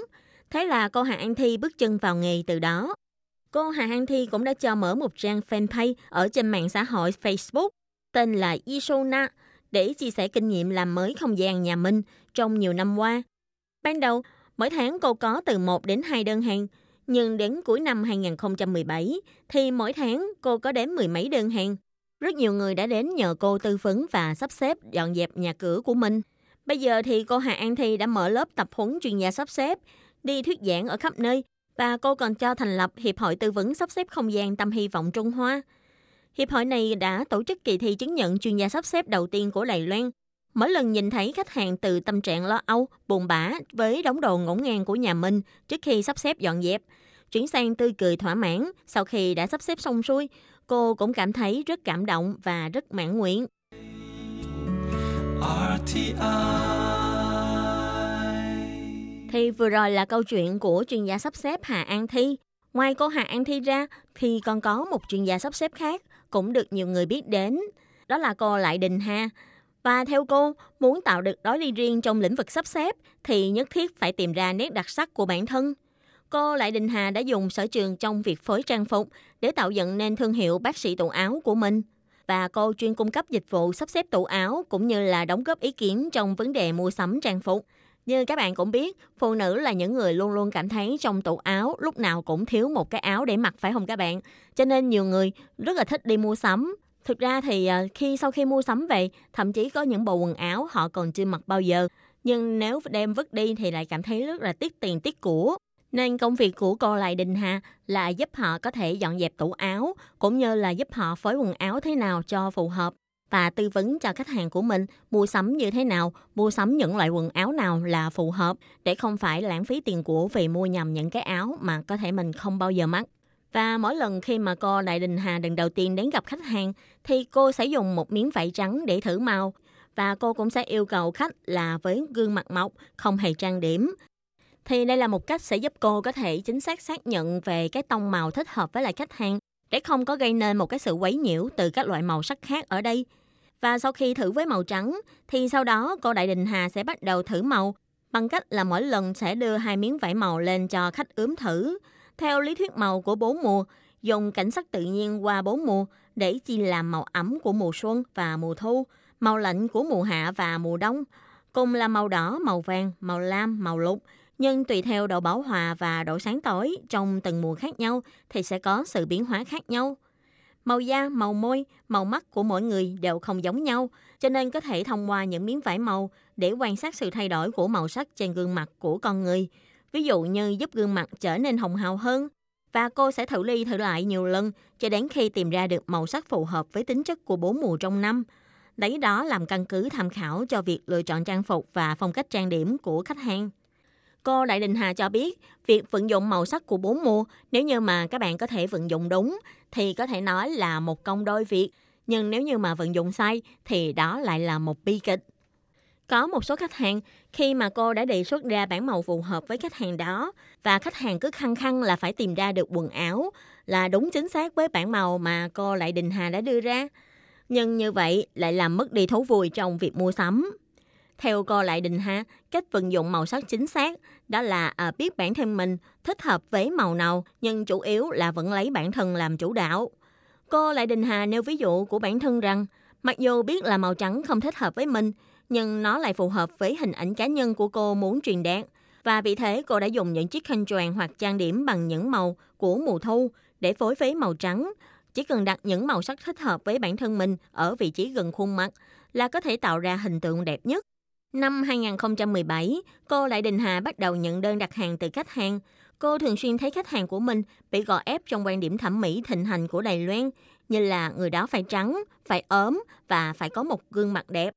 Speaker 4: Thế là cô Hà An Thi bước chân vào nghề từ đó. Cô Hà An Thi cũng đã cho mở một trang fanpage ở trên mạng xã hội Facebook tên là Isona để chia sẻ kinh nghiệm làm mới không gian nhà mình trong nhiều năm qua. Ban đầu, mỗi tháng cô có từ 1 đến 2 đơn hàng, nhưng đến cuối năm 2017 thì mỗi tháng cô có đến mười mấy đơn hàng. Rất nhiều người đã đến nhờ cô tư vấn và sắp xếp dọn dẹp nhà cửa của mình. Bây giờ thì cô Hà An Thi đã mở lớp tập huấn chuyên gia sắp xếp, đi thuyết giảng ở khắp nơi và cô còn cho thành lập Hiệp hội Tư vấn Sắp xếp Không gian Tâm Hy vọng Trung Hoa. Hiệp hội này đã tổ chức kỳ thi chứng nhận chuyên gia sắp xếp đầu tiên của Đài Loan. Mỗi lần nhìn thấy khách hàng từ tâm trạng lo âu, buồn bã với đống đồ ngổn ngang của nhà mình trước khi sắp xếp dọn dẹp, chuyển sang tươi cười thỏa mãn sau khi đã sắp xếp xong xuôi, cô cũng cảm thấy rất cảm động và rất mãn nguyện. RTI thì vừa rồi là câu chuyện của chuyên gia sắp xếp Hà An Thi. Ngoài cô Hà An Thi ra thì còn có một chuyên gia sắp xếp khác cũng được nhiều người biết đến. Đó là cô Lại Đình Hà. Và theo cô, muốn tạo được đối đi riêng trong lĩnh vực sắp xếp thì nhất thiết phải tìm ra nét đặc sắc của bản thân. Cô Lại Đình Hà đã dùng sở trường trong việc phối trang phục để tạo dựng nên thương hiệu bác sĩ tủ áo của mình. Và cô chuyên cung cấp dịch vụ sắp xếp tủ áo cũng như là đóng góp ý kiến trong vấn đề mua sắm trang phục. Như các bạn cũng biết, phụ nữ là những người luôn luôn cảm thấy trong tủ áo lúc nào cũng thiếu một cái áo để mặc phải không các bạn? Cho nên nhiều người rất là thích đi mua sắm. Thực ra thì à, khi sau khi mua sắm về, thậm chí có những bộ quần áo họ còn chưa mặc bao giờ. Nhưng nếu đem vứt đi thì lại cảm thấy rất là tiếc tiền tiếc của. Nên công việc của cô Lại Đình Hà là giúp họ có thể dọn dẹp tủ áo, cũng như là giúp họ phối quần áo thế nào cho phù hợp và tư vấn cho khách hàng của mình mua sắm như thế nào, mua sắm những loại quần áo nào là phù hợp để không phải lãng phí tiền của vì mua nhầm những cái áo mà có thể mình không bao giờ mắc. Và mỗi lần khi mà cô Đại Đình Hà lần đầu tiên đến gặp khách hàng thì cô sẽ dùng một miếng vải trắng để thử màu và cô cũng sẽ yêu cầu khách là với gương mặt mộc, không hề trang điểm. Thì đây là một cách sẽ giúp cô có thể chính xác xác nhận về cái tông màu thích hợp với lại khách hàng để không có gây nên một cái sự quấy nhiễu từ các loại màu sắc khác ở đây. Và sau khi thử với màu trắng, thì sau đó cô Đại Đình Hà sẽ bắt đầu thử màu bằng cách là mỗi lần sẽ đưa hai miếng vải màu lên cho khách ướm thử. Theo lý thuyết màu của bốn mùa, dùng cảnh sắc tự nhiên qua bốn mùa để chia làm màu ấm của mùa xuân và mùa thu, màu lạnh của mùa hạ và mùa đông, cùng là màu đỏ, màu vàng, màu lam, màu lục. Nhưng tùy theo độ bảo hòa và độ sáng tối trong từng mùa khác nhau thì sẽ có sự biến hóa khác nhau. Màu da, màu môi, màu mắt của mỗi người đều không giống nhau, cho nên có thể thông qua những miếng vải màu để quan sát sự thay đổi của màu sắc trên gương mặt của con người. Ví dụ như giúp gương mặt trở nên hồng hào hơn. Và cô sẽ thử đi thử lại nhiều lần cho đến khi tìm ra được màu sắc phù hợp với tính chất của bốn mùa trong năm. Lấy đó làm căn cứ tham khảo cho việc lựa chọn trang phục và phong cách trang điểm của khách hàng. Cô Đại Đình Hà cho biết, việc vận dụng màu sắc của bốn mùa, nếu như mà các bạn có thể vận dụng đúng, thì có thể nói là một công đôi việc. Nhưng nếu như mà vận dụng sai, thì đó lại là một bi kịch. Có một số khách hàng, khi mà cô đã đề xuất ra bản màu phù hợp với khách hàng đó, và khách hàng cứ khăng khăng là phải tìm ra được quần áo là đúng chính xác với bản màu mà cô Lại Đình Hà đã đưa ra. Nhưng như vậy lại làm mất đi thú vui trong việc mua sắm. Theo cô Lại Đình Hà, cách vận dụng màu sắc chính xác đó là à, biết bản thân mình thích hợp với màu nào, nhưng chủ yếu là vẫn lấy bản thân làm chủ đạo. Cô Lại Đình Hà nêu ví dụ của bản thân rằng, mặc dù biết là màu trắng không thích hợp với mình, nhưng nó lại phù hợp với hình ảnh cá nhân của cô muốn truyền đạt. Và vì thế cô đã dùng những chiếc khăn choàng hoặc trang điểm bằng những màu của mùa thu để phối với màu trắng. Chỉ cần đặt những màu sắc thích hợp với bản thân mình ở vị trí gần khuôn mặt là có thể tạo ra hình tượng đẹp nhất. Năm 2017, cô Lại Đình Hà bắt đầu nhận đơn đặt hàng từ khách hàng. Cô thường xuyên thấy khách hàng của mình bị gò ép trong quan điểm thẩm mỹ thịnh hành của Đài Loan, như là người đó phải trắng, phải ốm và phải có một gương mặt đẹp.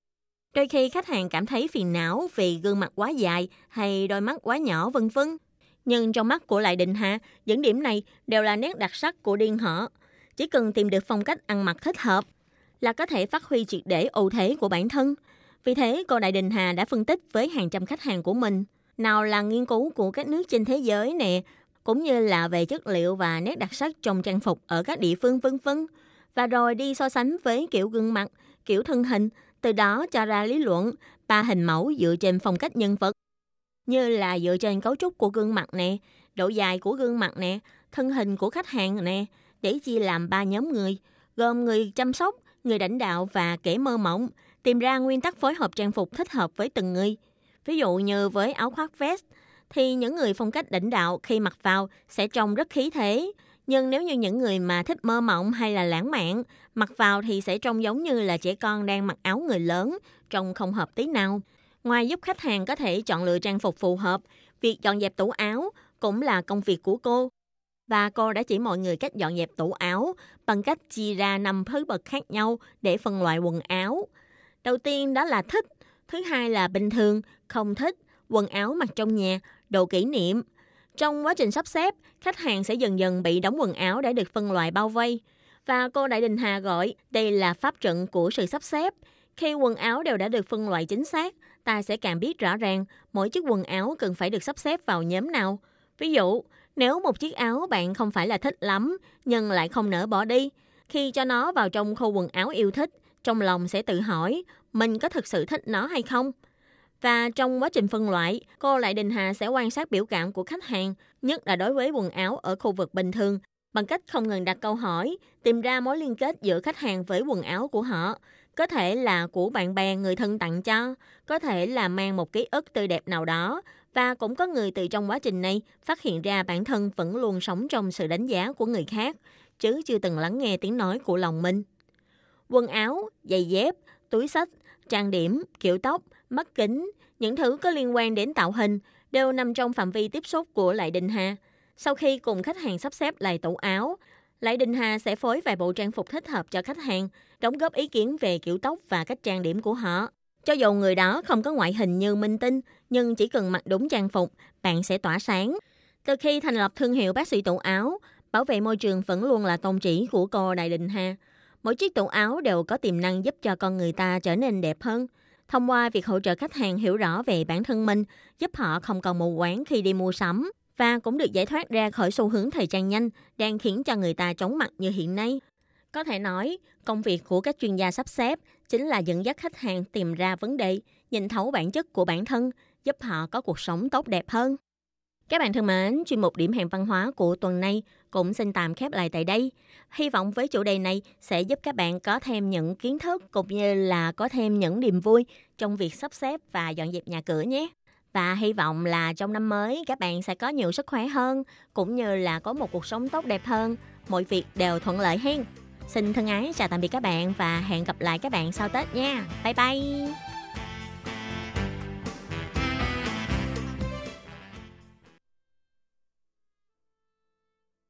Speaker 4: Đôi khi khách hàng cảm thấy phiền não vì gương mặt quá dài hay đôi mắt quá nhỏ vân vân. Nhưng trong mắt của Lại Đình Hà, những điểm này đều là nét đặc sắc của điên họ. Chỉ cần tìm được phong cách ăn mặc thích hợp là có thể phát huy triệt để ưu thế của bản thân. Vì thế, cô Đại Đình Hà đã phân tích với hàng trăm khách hàng của mình. Nào là nghiên cứu của các nước trên thế giới nè, cũng như là về chất liệu và nét đặc sắc trong trang phục ở các địa phương vân vân. Và rồi đi so sánh với kiểu gương mặt, kiểu thân hình, từ đó cho ra lý luận ba hình mẫu dựa trên phong cách nhân vật. Như là dựa trên cấu trúc của gương mặt nè, độ dài của gương mặt nè, thân hình của khách hàng nè, để chia làm ba nhóm người, gồm người chăm sóc, người lãnh đạo và kẻ mơ mộng, tìm ra nguyên tắc phối hợp trang phục thích hợp với từng người. Ví dụ như với áo khoác vest, thì những người phong cách đỉnh đạo khi mặc vào sẽ trông rất khí thế. Nhưng nếu như những người mà thích mơ mộng hay là lãng mạn, mặc vào thì sẽ trông giống như là trẻ con đang mặc áo người lớn, trông không hợp tí nào. Ngoài giúp khách hàng có thể chọn lựa trang phục phù hợp, việc dọn dẹp tủ áo cũng là công việc của cô. Và cô đã chỉ mọi người cách dọn dẹp tủ áo bằng cách chia ra năm thứ bậc khác nhau để phân loại quần áo. Đầu tiên đó là thích, thứ hai là bình thường, không thích, quần áo mặc trong nhà, đồ kỷ niệm. Trong quá trình sắp xếp, khách hàng sẽ dần dần bị đóng quần áo để được phân loại bao vây. Và cô Đại Đình Hà gọi đây là pháp trận của sự sắp xếp. Khi quần áo đều đã được phân loại chính xác, ta sẽ càng biết rõ ràng mỗi chiếc quần áo cần phải được sắp xếp vào nhóm nào. Ví dụ, nếu một chiếc áo bạn không phải là thích lắm, nhưng lại không nỡ bỏ đi, khi cho nó vào trong khu quần áo yêu thích, trong lòng sẽ tự hỏi mình có thực sự thích nó hay không. Và trong quá trình phân loại, cô Lại Đình Hà sẽ quan sát biểu cảm của khách hàng, nhất là đối với quần áo ở khu vực bình thường, bằng cách không ngừng đặt câu hỏi, tìm ra mối liên kết giữa khách hàng với quần áo của họ. Có thể là của bạn bè người thân tặng cho, có thể là mang một ký ức tươi đẹp nào đó, và cũng có người từ trong quá trình này phát hiện ra bản thân vẫn luôn sống trong sự đánh giá của người khác, chứ chưa từng lắng nghe tiếng nói của lòng mình. Quần áo, giày dép, túi sách, trang điểm, kiểu tóc, mắt kính, những thứ có liên quan đến tạo hình đều nằm trong phạm vi tiếp xúc của Lại Đình Hà. Sau khi cùng khách hàng sắp xếp lại tủ áo, Lại Đình Hà sẽ phối vài bộ trang phục thích hợp cho khách hàng, đóng góp ý kiến về kiểu tóc và cách trang điểm của họ. Cho dù người đó không có ngoại hình như minh tinh, nhưng chỉ cần mặc đúng trang phục, bạn sẽ tỏa sáng. Từ khi thành lập thương hiệu bác sĩ tủ áo, bảo vệ môi trường vẫn luôn là tôn chỉ của cô Đại Đình Hà. Mỗi chiếc tủ áo đều có tiềm năng giúp cho con người ta trở nên đẹp hơn. Thông qua việc hỗ trợ khách hàng hiểu rõ về bản thân mình, giúp họ không còn mù quáng khi đi mua sắm và cũng được giải thoát ra khỏi xu hướng thời trang nhanh đang khiến cho người ta chóng mặt như hiện nay. Có thể nói, công việc của các chuyên gia sắp xếp chính là dẫn dắt khách hàng tìm ra vấn đề, nhìn thấu bản chất của bản thân, giúp họ có cuộc sống tốt đẹp hơn. Các bạn thân mến, chuyên mục điểm hẹn văn hóa của tuần này cũng xin tạm khép lại tại đây. Hy vọng với chủ đề này sẽ giúp các bạn có thêm những kiến thức cũng như là có thêm những niềm vui trong việc sắp xếp và dọn dẹp nhà cửa nhé. Và hy vọng là trong năm mới các bạn sẽ có nhiều sức khỏe hơn cũng như là có một cuộc sống tốt đẹp hơn, mọi việc đều thuận lợi hen. Xin thân ái chào tạm biệt các bạn và hẹn gặp lại các bạn sau Tết nha. Bye bye.